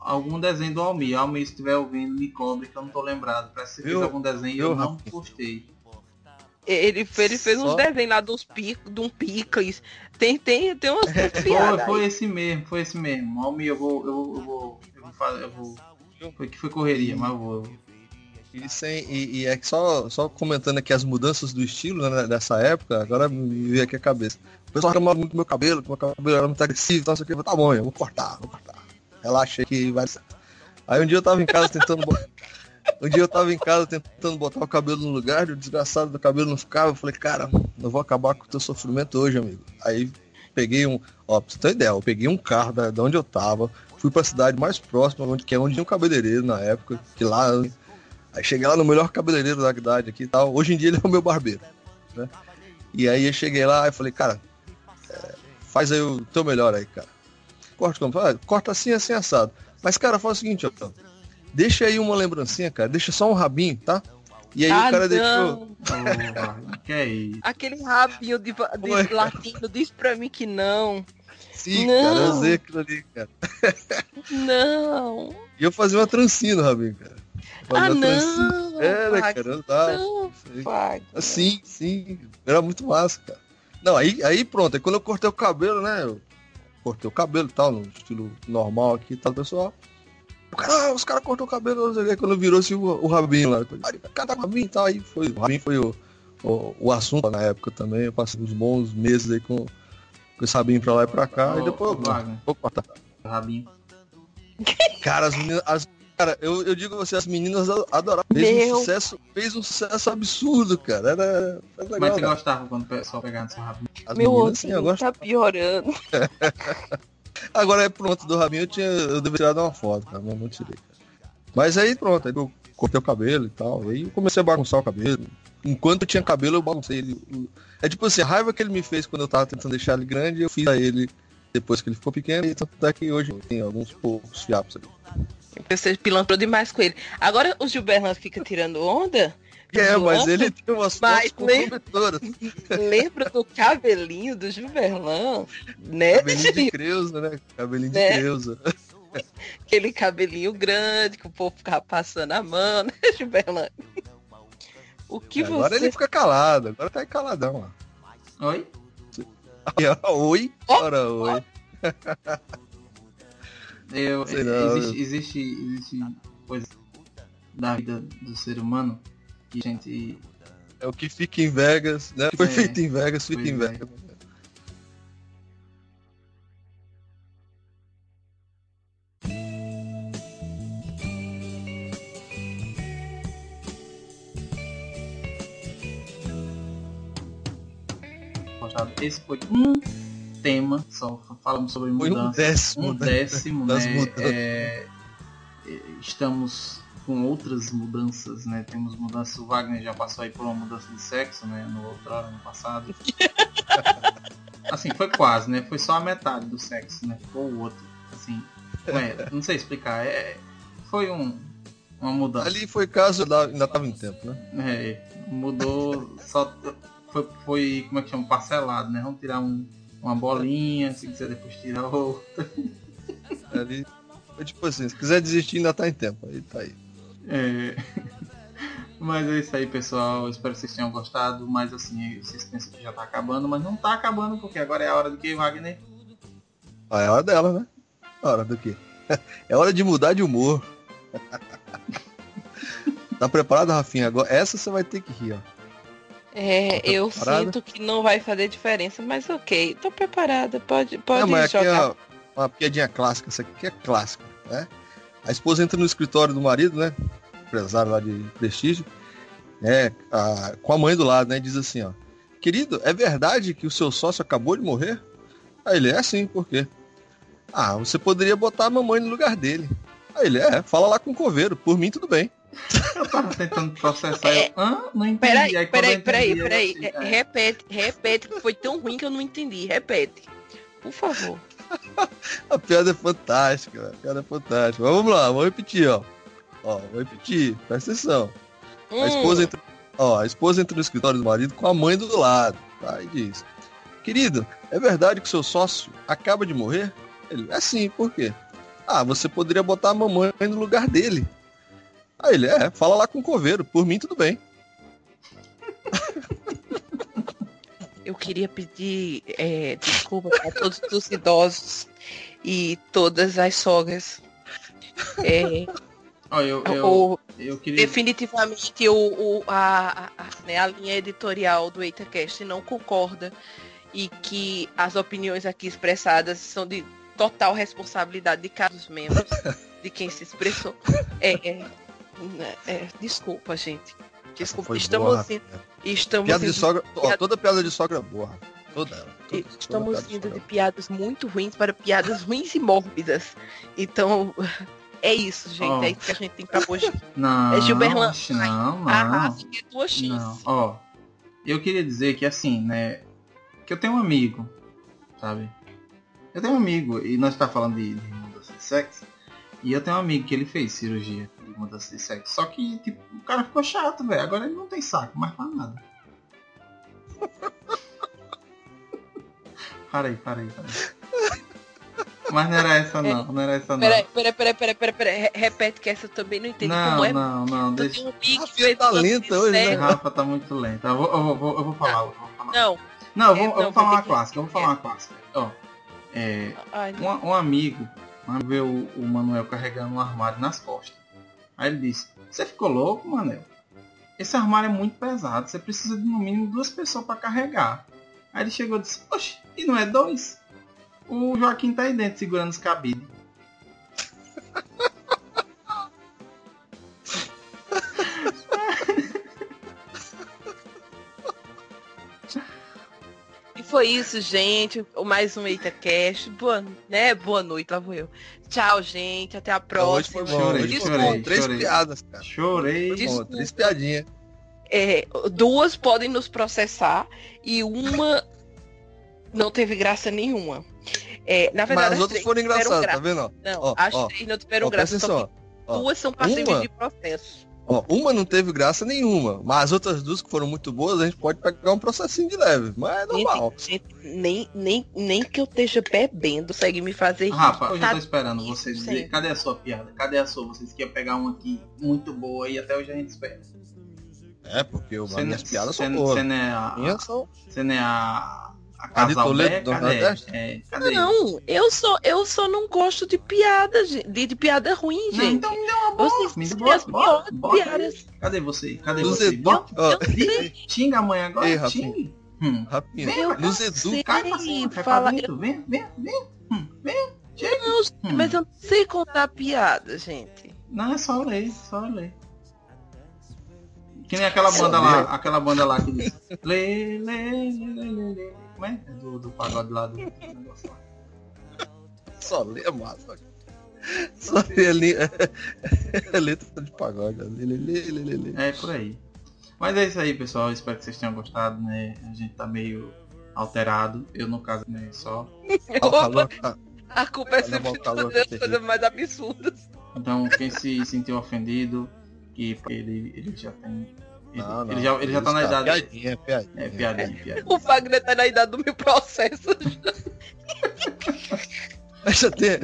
algum desenho do Almir. Almir, se estiver ouvindo, me cobre que eu não tô lembrado. Parece que você fez algum desenho e eu, eu não postei. Ele, ele fez Só... uns desenhos lá dos picos, de um picles. Tem, tem, tem umas é, foi, foi esse mesmo, foi esse mesmo. Almir, eu vou, eu, eu vou, eu vou fazer, eu vou. Foi que foi correria, mas eu vou. E, sem, e, e, é que só, só comentando aqui as mudanças do estilo né, dessa época, agora me veio aqui a cabeça. O pessoal reclamava muito do meu cabelo, que meu cabelo era muito agressivo, então, sei o que, tá bom, eu vou cortar, vou cortar. Relaxa que vai ser. Aí um dia eu tava em casa tentando Um dia eu tava em casa tentando botar o cabelo no lugar, e o desgraçado do cabelo não ficava. Eu falei, cara, eu vou acabar com o teu sofrimento hoje, amigo. Aí peguei um. Ó, pra você ter ideia, eu peguei um carro da, de onde eu tava, fui pra cidade mais próxima, onde, que é onde tinha um cabeleireiro na época, que lá. Aí cheguei lá no melhor cabeleireiro da cidade aqui e tal. Hoje em dia ele é o meu barbeiro, né? E aí eu cheguei lá e falei, cara, é, faz aí o teu melhor aí, cara. Corta como? Ah, corta assim, assim, assado. Mas, cara, faz o seguinte, ó. Deixa aí uma lembrancinha, cara. Deixa só um rabinho, tá? E aí Ah, o cara não. deixou. Que é isso? Aquele rabinho de, de Ué. latino diz pra mim que não. Sim, Não. cara, eu usei aquilo ali, cara. Não. E eu fazia uma trancinha no rabinho, cara. Fazia Ah, uma trancinha. não. Era, Wagner, cara, eu dava. Não. Assim, sim. Era muito massa, cara. Não, aí, aí pronto. Aí quando eu cortei o cabelo, né? Eu cortei o cabelo e tal, no estilo normal aqui e tal, pessoal. Ah, os caras cortou o cabelo, não sei o que, quando virou-se o, o rabinho lá. Cada rabinho e tal, aí foi. O rabinho foi o, o, o assunto na época também. Eu passei uns bons meses aí com, com esse rabinho pra lá e pra cá. Ô, e depois eu Wagner. vou cortar. Rabinho. Cara, as meninas. As, cara, eu, eu digo a você, as meninas adoraram. Fez Meu. um sucesso, fez um sucesso absurdo, cara. Era, era Mas legal. você cara. gostava quando o pessoal pegava no seu rabinho? As Meu meninas, sim, eu ouvido gosto. tá piorando. Agora é pronto, do rabinho eu, tinha, eu deveria tirar uma foto, cara, mas não tirei. cara. Mas aí pronto, aí eu cortei o cabelo e tal. Aí eu comecei a bagunçar o cabelo. Enquanto eu tinha cabelo, eu baguncei ele. É tipo assim, a raiva que ele me fez quando eu tava tentando deixar ele grande, eu fiz a ele depois que ele ficou pequeno, e tanto é que hoje tem alguns poucos fiapos ali. Você pilantrou demais com ele. Agora o Gilberto fica tirando onda. É, mas ele tem umas Mas fotos lem- comprometedoras. Lembra do cabelinho do Gilberlan? Né, Cabelinho de? Creuza, né? Cabelinho de Né? Creuza. Aquele cabelinho grande que o povo ficava passando a mão, né, Gilberlan? O que Agora você... ele fica calado, agora tá aí caladão lá. Oi? Ó, Oi? Ora, oi. Eu, existe, existe, existe coisa da vida do ser humano que a gente. É o que fica em Vegas, né? Foi É. feito em Vegas, fica em. Vegas. gostava. Esse foi um tema, só falamos sobre Foi um mudança. décimo, um né? décimo, né? mudanças. É, estamos com outras mudanças, né? Temos mudanças, o Wagner já passou aí por uma mudança de sexo, né? No outro ano passado. assim, foi quase, né? Foi só a metade do sexo, né? Ficou o outro. Assim, é, não sei explicar. É, foi um, uma mudança. Ali foi caso, da- ainda tava em tempo, né? É, mudou só foi, foi como é que chama parcelado, né? Vamos tirar um, uma bolinha, se quiser depois tirar outra. Ali foi tipo assim, se quiser desistir ainda tá em tempo. Aí tá aí. É, Mas é isso aí, pessoal. Eu espero que vocês tenham gostado. Mas assim, vocês pensam que já tá acabando, mas não tá acabando, porque agora é a hora do que, Wagner? Ah, é hora dela, né? É hora do quê? É hora de mudar de humor. tá preparado, Rafinha? Agora, essa você vai ter que rir, ó. É, Tá eu sinto que não vai fazer diferença, mas ok, tô preparada. Pode, pode Não, mas aqui é jogar. uma, uma piadinha clássica, essa aqui é clássica, né? A esposa entra no escritório do marido, né? Empresário lá de prestígio, né? a- com a mãe do lado, né? e Diz assim, ó. Querido, é verdade que o seu sócio acabou de morrer? Aí ele, é sim, por quê? Ah, você poderia botar a mamãe no lugar dele. Aí ele, é, fala lá com o coveiro, por mim tudo bem. Eu tava tentando processar. Eu, Hã? Não entendi. Peraí, Aí, peraí, entendi, peraí, peraí. assim, é. Repete, repete, que foi tão ruim que eu não entendi. Repete. Por favor. A piada é fantástica, a piada é fantástica. Mas vamos lá, vou repetir, ó. Ó, vou repetir, presta atenção. A Hum, esposa entra, ó, a esposa entra no escritório do marido com a mãe do lado. Tá? E diz: Querido, é verdade que seu sócio acaba de morrer? Ele, é sim, por quê? Ah, você poderia botar a mamãe no lugar dele. Aí ele, é, fala lá com o coveiro, por mim tudo bem. Eu queria pedir é, desculpa para todos os idosos e todas as sogras. É, Ó, eu, eu, o- eu queria. definitivamente o, o- a, a- né, a linha editorial do EitaCast não concorda e que as opiniões aqui expressadas são de total responsabilidade de cada um dos membros, de quem se expressou. É, é, é, desculpa, gente. Desculpa, estamos, boa, em- estamos Piada de sogra, ó, toda piada de sogra é boa. Toda ela. toda- toda Estamos piada indo de chorando. piadas muito ruins para piadas ruins e mórbidas. Então, é isso, gente. Ó. É isso que a gente tem pra hoje. Não, É Gilberlan- não, não. Arrasa que é tua X. Não, ó. Eu queria dizer que assim, né? Que eu tenho um amigo, sabe? Eu tenho um amigo, e nós tá falando de, de mudança de sexo. E eu tenho um amigo que ele fez cirurgia de mudança de sexo. Só que, tipo, o cara ficou chato, velho. Agora ele não tem saco mais pra nada. para aí, para aí, para aí. Mas não era essa não, não era essa não. Peraí, peraí, peraí, peraí, peraí, peraí. Re- Repete que essa eu também não entendi Não, como é. não, não, Tu deixa. um amigo A que filha fez tá de hoje, né? Rafa tá muito lento. Eu vou, eu vou, eu vou, falar, eu vou falar. Não. Não, eu vou, É, eu vou não, falar uma que- clássica, eu vou falar uma clássica. Ó, é, Ai, não. um, um amigo amigo vê o, o Manuel carregando um armário nas costas. Aí ele disse, você ficou louco, Manuel? Esse armário é muito pesado, você precisa de no mínimo duas pessoas para carregar. Aí ele chegou e disse, oxe, e não é dois? O Joaquim tá aí dentro segurando os cabides. Foi isso, gente. O Mais um EitaCast. Boa, né? Boa noite, lá vou eu. Tchau, gente. Até a próxima. Chorei, Hoje foi chorei, bom. Três chorei. piadas, cara. Chorei. Desculpa. três piadinhas. É, duas podem nos processar e uma não teve graça nenhuma. É, na verdade, Mas as as outras foram engraçadas, graça. tá vendo? Não, Ó, as ó. três não tiveram Ó, graça. Só duas são passíveis de processo. Ó, uma não teve graça nenhuma, mas as outras duas que foram muito boas, a gente pode pegar um processinho de leve, mas é normal. Gente, nem, nem, nem que eu esteja bebendo consegue me fazer rir. Rafa, eu já Tá tô esperando você dizer. Sim. Cadê a sua piada? Cadê a sua? Vocês queriam pegar uma aqui muito boa e até hoje a gente espera. É, porque o- Você as minhas piadas são boas. Você não é a. São... Você não é a. A de Toledo, Cadê? Nordeste? É, cadê? Não, eu só, eu só não gosto de piada, gente, de, de piada ruim, Não, gente. então me dê uma boa. Vocês me dê têm boa, as bora, piores bora aí. piadas. Cadê você? Cadê Nos você? edu... Bota- Eu sei, Xinga a mãe agora, Ei, Rafinha. xingue. Hum. rapinho. Eu Nos sei. edu... Cai pra cima, fala- dentro. Vem, vem, vem. Hum, vem, chega. não, Hum. mas eu não sei contar piada, gente. Não, é só ler, só ler. Que nem aquela banda lá, aquela banda lá que diz. Lê, lê, lê, lê, lê, lê. Como é? É do, do pagode lá do negócio lá. Só lê é massa. Só lê ali. É letra de pagode. Lê, lê, lê, lê. É por aí. Mas é isso aí, pessoal. Espero que vocês tenham gostado, né? A gente tá meio alterado. Eu, no caso, né? Só. Ó, o calor tá- A culpa é sempre das coisas mais absurdas. Então, quem se sentiu ofendido, que ele, ele já tem. Ele, Não, ele já, ele já tá na Isso, idade. Piadinha, piadinha. É, piadinha, piadinha. O Wagner tá na idade do meu processo. Mas já tem,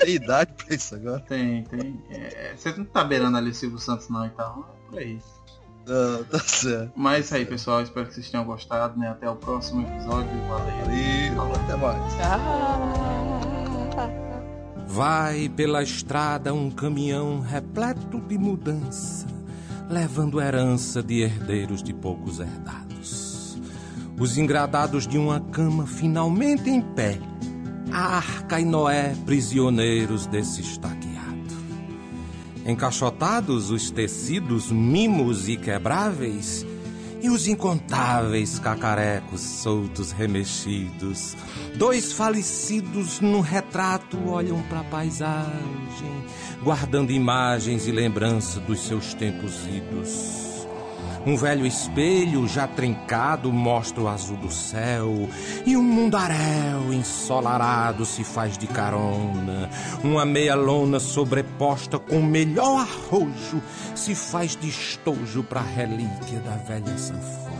tem idade pra isso agora. Tem, tem. É, você não tá beirando ali o Silvio Santos, não, então. É por aí. Não, tá certo. Mas é isso aí, pessoal. Espero que vocês tenham gostado, né? Até o próximo episódio. Valeu. Valeu, até mais. Vai pela estrada um caminhão repleto de mudança, levando herança de herdeiros de poucos herdados. Os engradados de uma cama finalmente em pé, a Arca e Noé prisioneiros desse estaqueado. Encaixotados os tecidos mimos e quebráveis, e os incontáveis cacarecos soltos remexidos. Dois falecidos num retrato olham para a paisagem, guardando imagens e lembrança dos seus tempos idos. Um velho espelho já trincado mostra o azul do céu e um mundaréu ensolarado se faz de carona. Uma meia lona sobreposta com melhor arrojo se faz de estojo para relíquia da velha sanfona.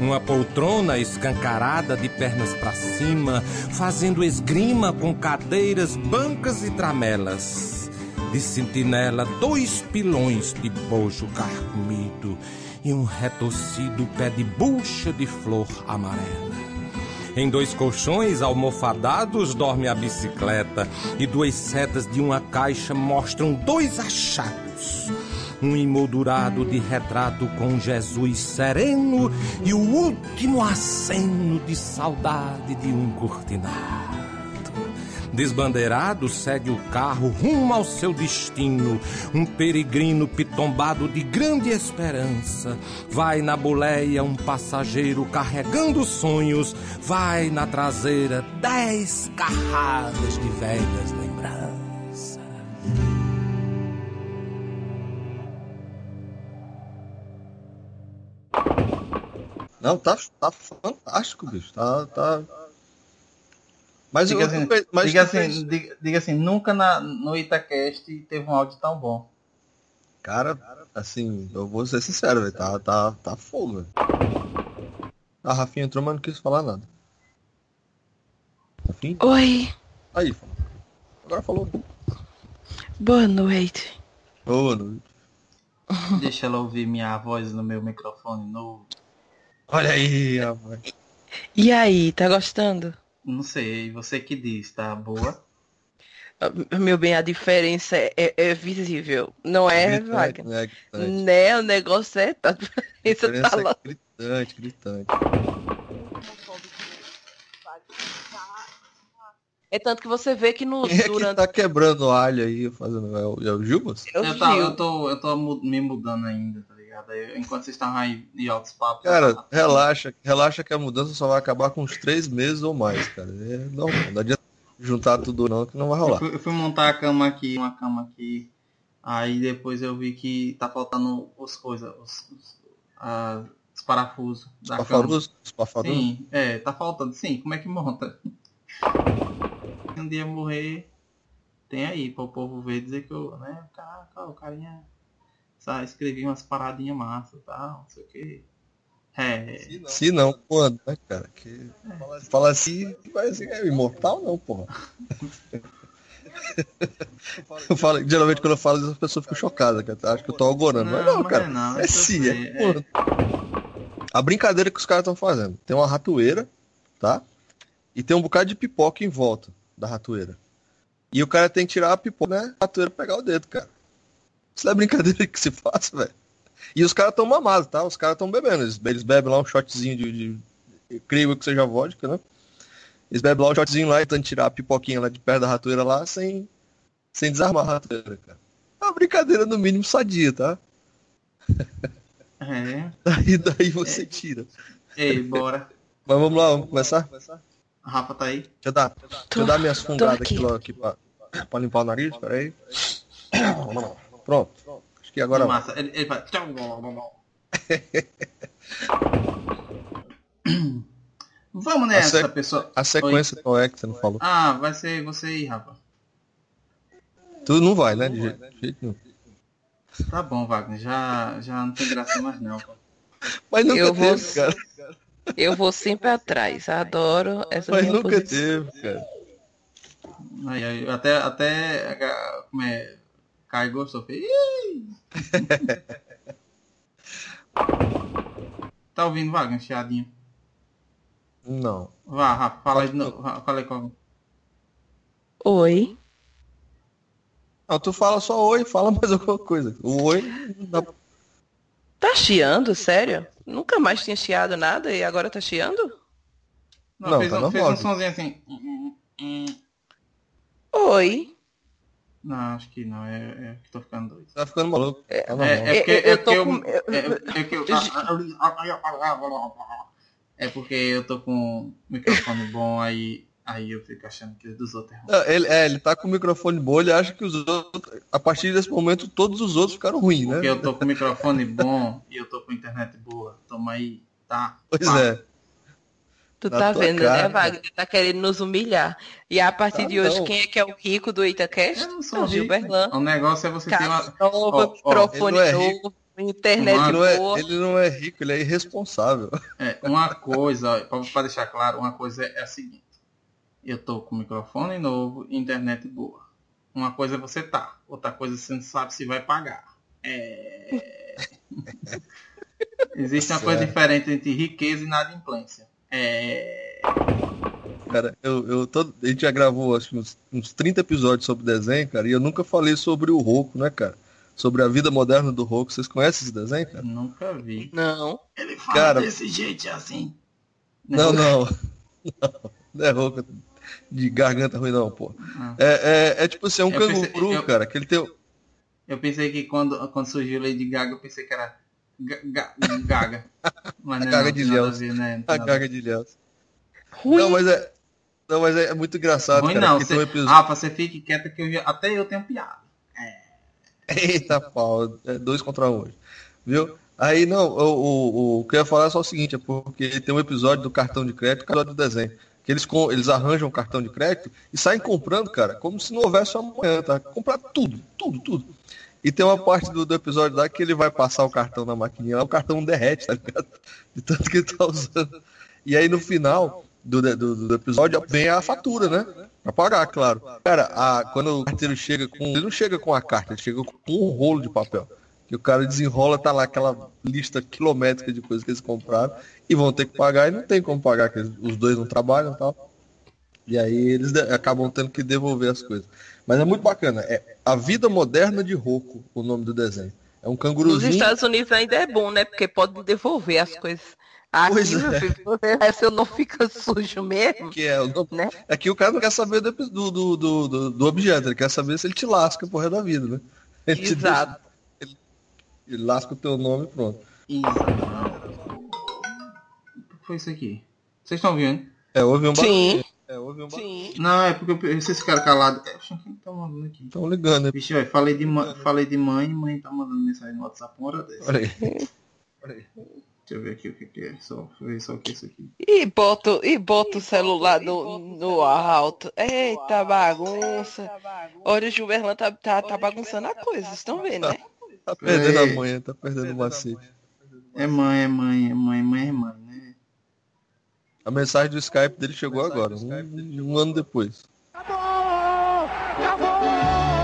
Uma poltrona escancarada de pernas para cima, fazendo esgrima com cadeiras, bancas e tramelas. De sentinela, dois pilões de bojo carcomido e um retorcido pé de bucha de flor amarela. Em dois colchões almofadados dorme a bicicleta e duas setas de uma caixa mostram dois achados. Um emoldurado de retrato com Jesus sereno e o último aceno de saudade de um cortinado. Desbandeirado segue o carro rumo ao seu destino. Um peregrino pitombado de grande esperança. Vai na boleia um passageiro carregando sonhos. Vai na traseira dez carradas de velhas lembranças. Não, tá, tá fantástico, bicho. Tá, tá. Mas Diga eu, assim, mas diga, tu fez- assim diga, diga assim, nunca na, no Itacast teve um áudio tão bom. Cara, assim, eu vou ser sincero, velho. Tá, tá, tá fogo, velho. A Rafinha entrou, mas não quis falar nada. Rafinha? Oi, Aí. Agora falou. boa noite. Boa noite. Deixa ela ouvir minha voz no meu microfone novo. Olha aí, rapaz. E aí, tá gostando? Não sei, você que diz, tá boa? Ah, Meu bem, a diferença é, é- é visível. Não é, Wagner? né? Né, o negócio é. Tá, a diferença tá lá. é gritante, gritante. É tanto que você vê que no, Quem é que durante tá quebrando alho aí, fazendo... É o, é o Gilbas? eu Eu, tá, eu tô, eu tô me mudando ainda, tá ligado? Enquanto vocês estavam aí em altos papos. eu Cara, tava- relaxa, relaxa que a mudança só vai acabar com uns três meses ou mais, cara. É normal, não adianta juntar tudo não, que não vai Eu rolar. fui, eu fui montar a cama aqui, uma cama aqui. Aí depois eu vi que tá faltando os coisas, os, os, os parafusos Os da cama. pafarusos, os pafarusos. Sim, é, tá faltando. Sim, como é que monta? Se um dia morrer, tem aí para o povo ver dizer que eu, né, caraca, o carinha sabe, escrevi umas paradinhas massas e tal, não sei o que. É, Se não, quando, né, cara? Que fala assim, vai ser é imortal não, porra. Eu falo, geralmente quando eu falo isso, as pessoas ficam chocadas, cara. Acho que eu tô algorando. Mas não, mas cara. não, É isso eu sim, é, quando. A brincadeira que os caras estão fazendo. Tem uma ratoeira, tá? E tem um bocado de pipoca em volta da ratoeira. E o cara tem que tirar a pipoca, né? A ratoeira pegar o dedo, cara. Isso não é brincadeira que se faz, velho. E os caras estão mamados, tá? Os caras estão bebendo. Eles, eles bebem lá um shotzinho de, de. Eu creio que seja vodka, né? Eles bebem lá um shotzinho lá e tentando tirar a pipoquinha lá de perto da ratoeira lá sem, sem desarmar a ratoeira, cara. É uma brincadeira no mínimo sadia, tá? é. Daí, daí você tira. Ei, bora. Mas vamos lá, vamos começar? Deixa A Rafa tá aí? eu dar, deixa eu dar minhas fungadas aqui. aqui, logo aqui pra, pra limpar o nariz, peraí. Pronto. Acho que agora vai. Massa. Ele, ele faz. Vamos nessa, A sec- pessoal. A sequência qual é que você não falou? Ah, vai ser você aí, Rafa. Tu não vai, né? De jeito, de jeito nenhum. Tá bom, Wagner. Já, já não tem graça mais não. pô. Mas nunca Eu vou- teve, cara. Eu vou sempre atrás. Adoro essa Mas nunca posição. teve, cara. Aí, aí, até, até, como é, Fez, "Ih!" tá ouvindo, Wagner, chiadinho? Não. Vá, Rafa, fala aí de novo. Fala aí com... Oi. Não, tu fala só oi, fala mais alguma coisa. O oi dá Tá chiando, sério? Nunca mais tinha chiado nada e agora tá chiando? Não, Não, fez, tá um, fez um sonzinho assim. Oi. Não, acho que não. É, é que tô ficando doido. tá ficando maluco. Tá normal. É, é porque, Eu- eu é tô porque eu, com- eu- é, é que eu- é porque eu tô com um microfone bom, aí, aí eu fico achando que os dos outros é ruim. Não, ele, é, ele tá com o microfone bom, ele acha que os outros, a partir desse momento, todos os outros ficaram ruins, né? Porque eu tô com microfone bom e eu tô com internet boa. Toma aí, tá? Pois Pá. é. Tu Na tá vendo, cara. né, Wagner? Tá querendo nos humilhar. E a partir Tá de hoje, não. quem é que é o rico do Itacast? Eu não sou É o Gilberlan. O negócio é você ter uma. nova, Ó, ó, microfone é novo, internet Mano, Ele não, é, boa. ele não é rico, ele é irresponsável. É, uma coisa, ó, pra, pra deixar claro, uma coisa é a seguinte. Eu tô com microfone novo e internet boa. Uma coisa é você tá, outra coisa você não sabe se vai pagar. É... Existe uma coisa diferente entre riqueza e inadimplência. É... Cara, eu, eu tô, a gente já gravou acho, que uns, uns 30 episódios sobre desenho, cara, e eu nunca falei sobre o Roku, né, cara? Sobre a vida moderna do Roku. Vocês conhecem esse desenho, cara? Nunca vi. Não. Ele fala Cara- desse jeito assim. Não, não. Não, não é Roku. de garganta ruim, não, pô. Ah. É, é, é tipo assim, é um Eu pensei- canguru, eu- cara, que ele tem. Eu pensei que quando, quando surgiu Lady Gaga, eu pensei que era ga- ga- Gaga. Mas A não, Gaga não de ver, né? A gaga de Léus. Ruim. Não, mas é. Não, mas é, é muito engraçado, Ruim cara. não. Você... um episódio. Rafa, você fique quieta que eu já... até eu tenho piada. Eita pau, é dois contra um hoje. Viu? Aí não, o, o, o que eu ia falar é só o seguinte, é porque tem um episódio do cartão de crédito, episódio do desenho. Que eles, com, eles arranjam um cartão de crédito e saem comprando, cara, como se não houvesse amanhã, tá? Comprar tudo, tudo, tudo. E tem uma parte do, do episódio lá que ele vai passar o cartão na maquininha, lá o cartão derrete, tá ligado? De tanto que ele tá usando. E aí no final do, do, do episódio vem a fatura, né? Pra pagar, claro. Cara, a, quando o carteiro chega com. Ele não chega com a carta, ele chega com um rolo de papel. Que o cara desenrola, tá lá aquela lista quilométrica de coisas que eles compraram e vão ter que pagar e não tem como pagar, que os dois não trabalham e tal. E aí eles acabam tendo que devolver as coisas. Mas é muito bacana. É A Vida Moderna de Rocco, o nome do desenho. É um Nos canguruzinho. Estados Unidos ainda é bom, né? Porque pode devolver as coisas. Aqui, Pois é. filho, você- seu não fica sujo mesmo, Que é, o nome- né? é que o cara não quer saber do, do, do, do, do- objeto, ele quer saber se ele te lasca por resto da vida, né? Ele te Exato. deixa- ele, ele lasca o teu nome e pronto. Isso. O que foi isso aqui? Vocês estão ouvindo? É, houve um barulho. Sim. É, houve um. Sim. Não, é porque eu- vocês ficaram calados. É, quem tá mandando aqui? Estão ligando, né? Vixe, olha, falei de, mãe, falei de mãe, mãe tá mandando mensagem no WhatsApp uma hora dessa. Olha aí. Olha aí. Deixa eu ver aqui o que, que é. Só, deixa eu ver só o que é isso aqui. E bota, e bota o celular no, no alto. Eita bagunça. Olha, o Gilberlan tá, tá, tá bagunçando a coisa, vocês estão vendo, né? Tá perdendo a manhã, tá perdendo o macete. É mãe, é mãe, é mãe, mãe é mãe? A mensagem do Skype dele chegou agora, um, um ano depois. Acabou! Acabou!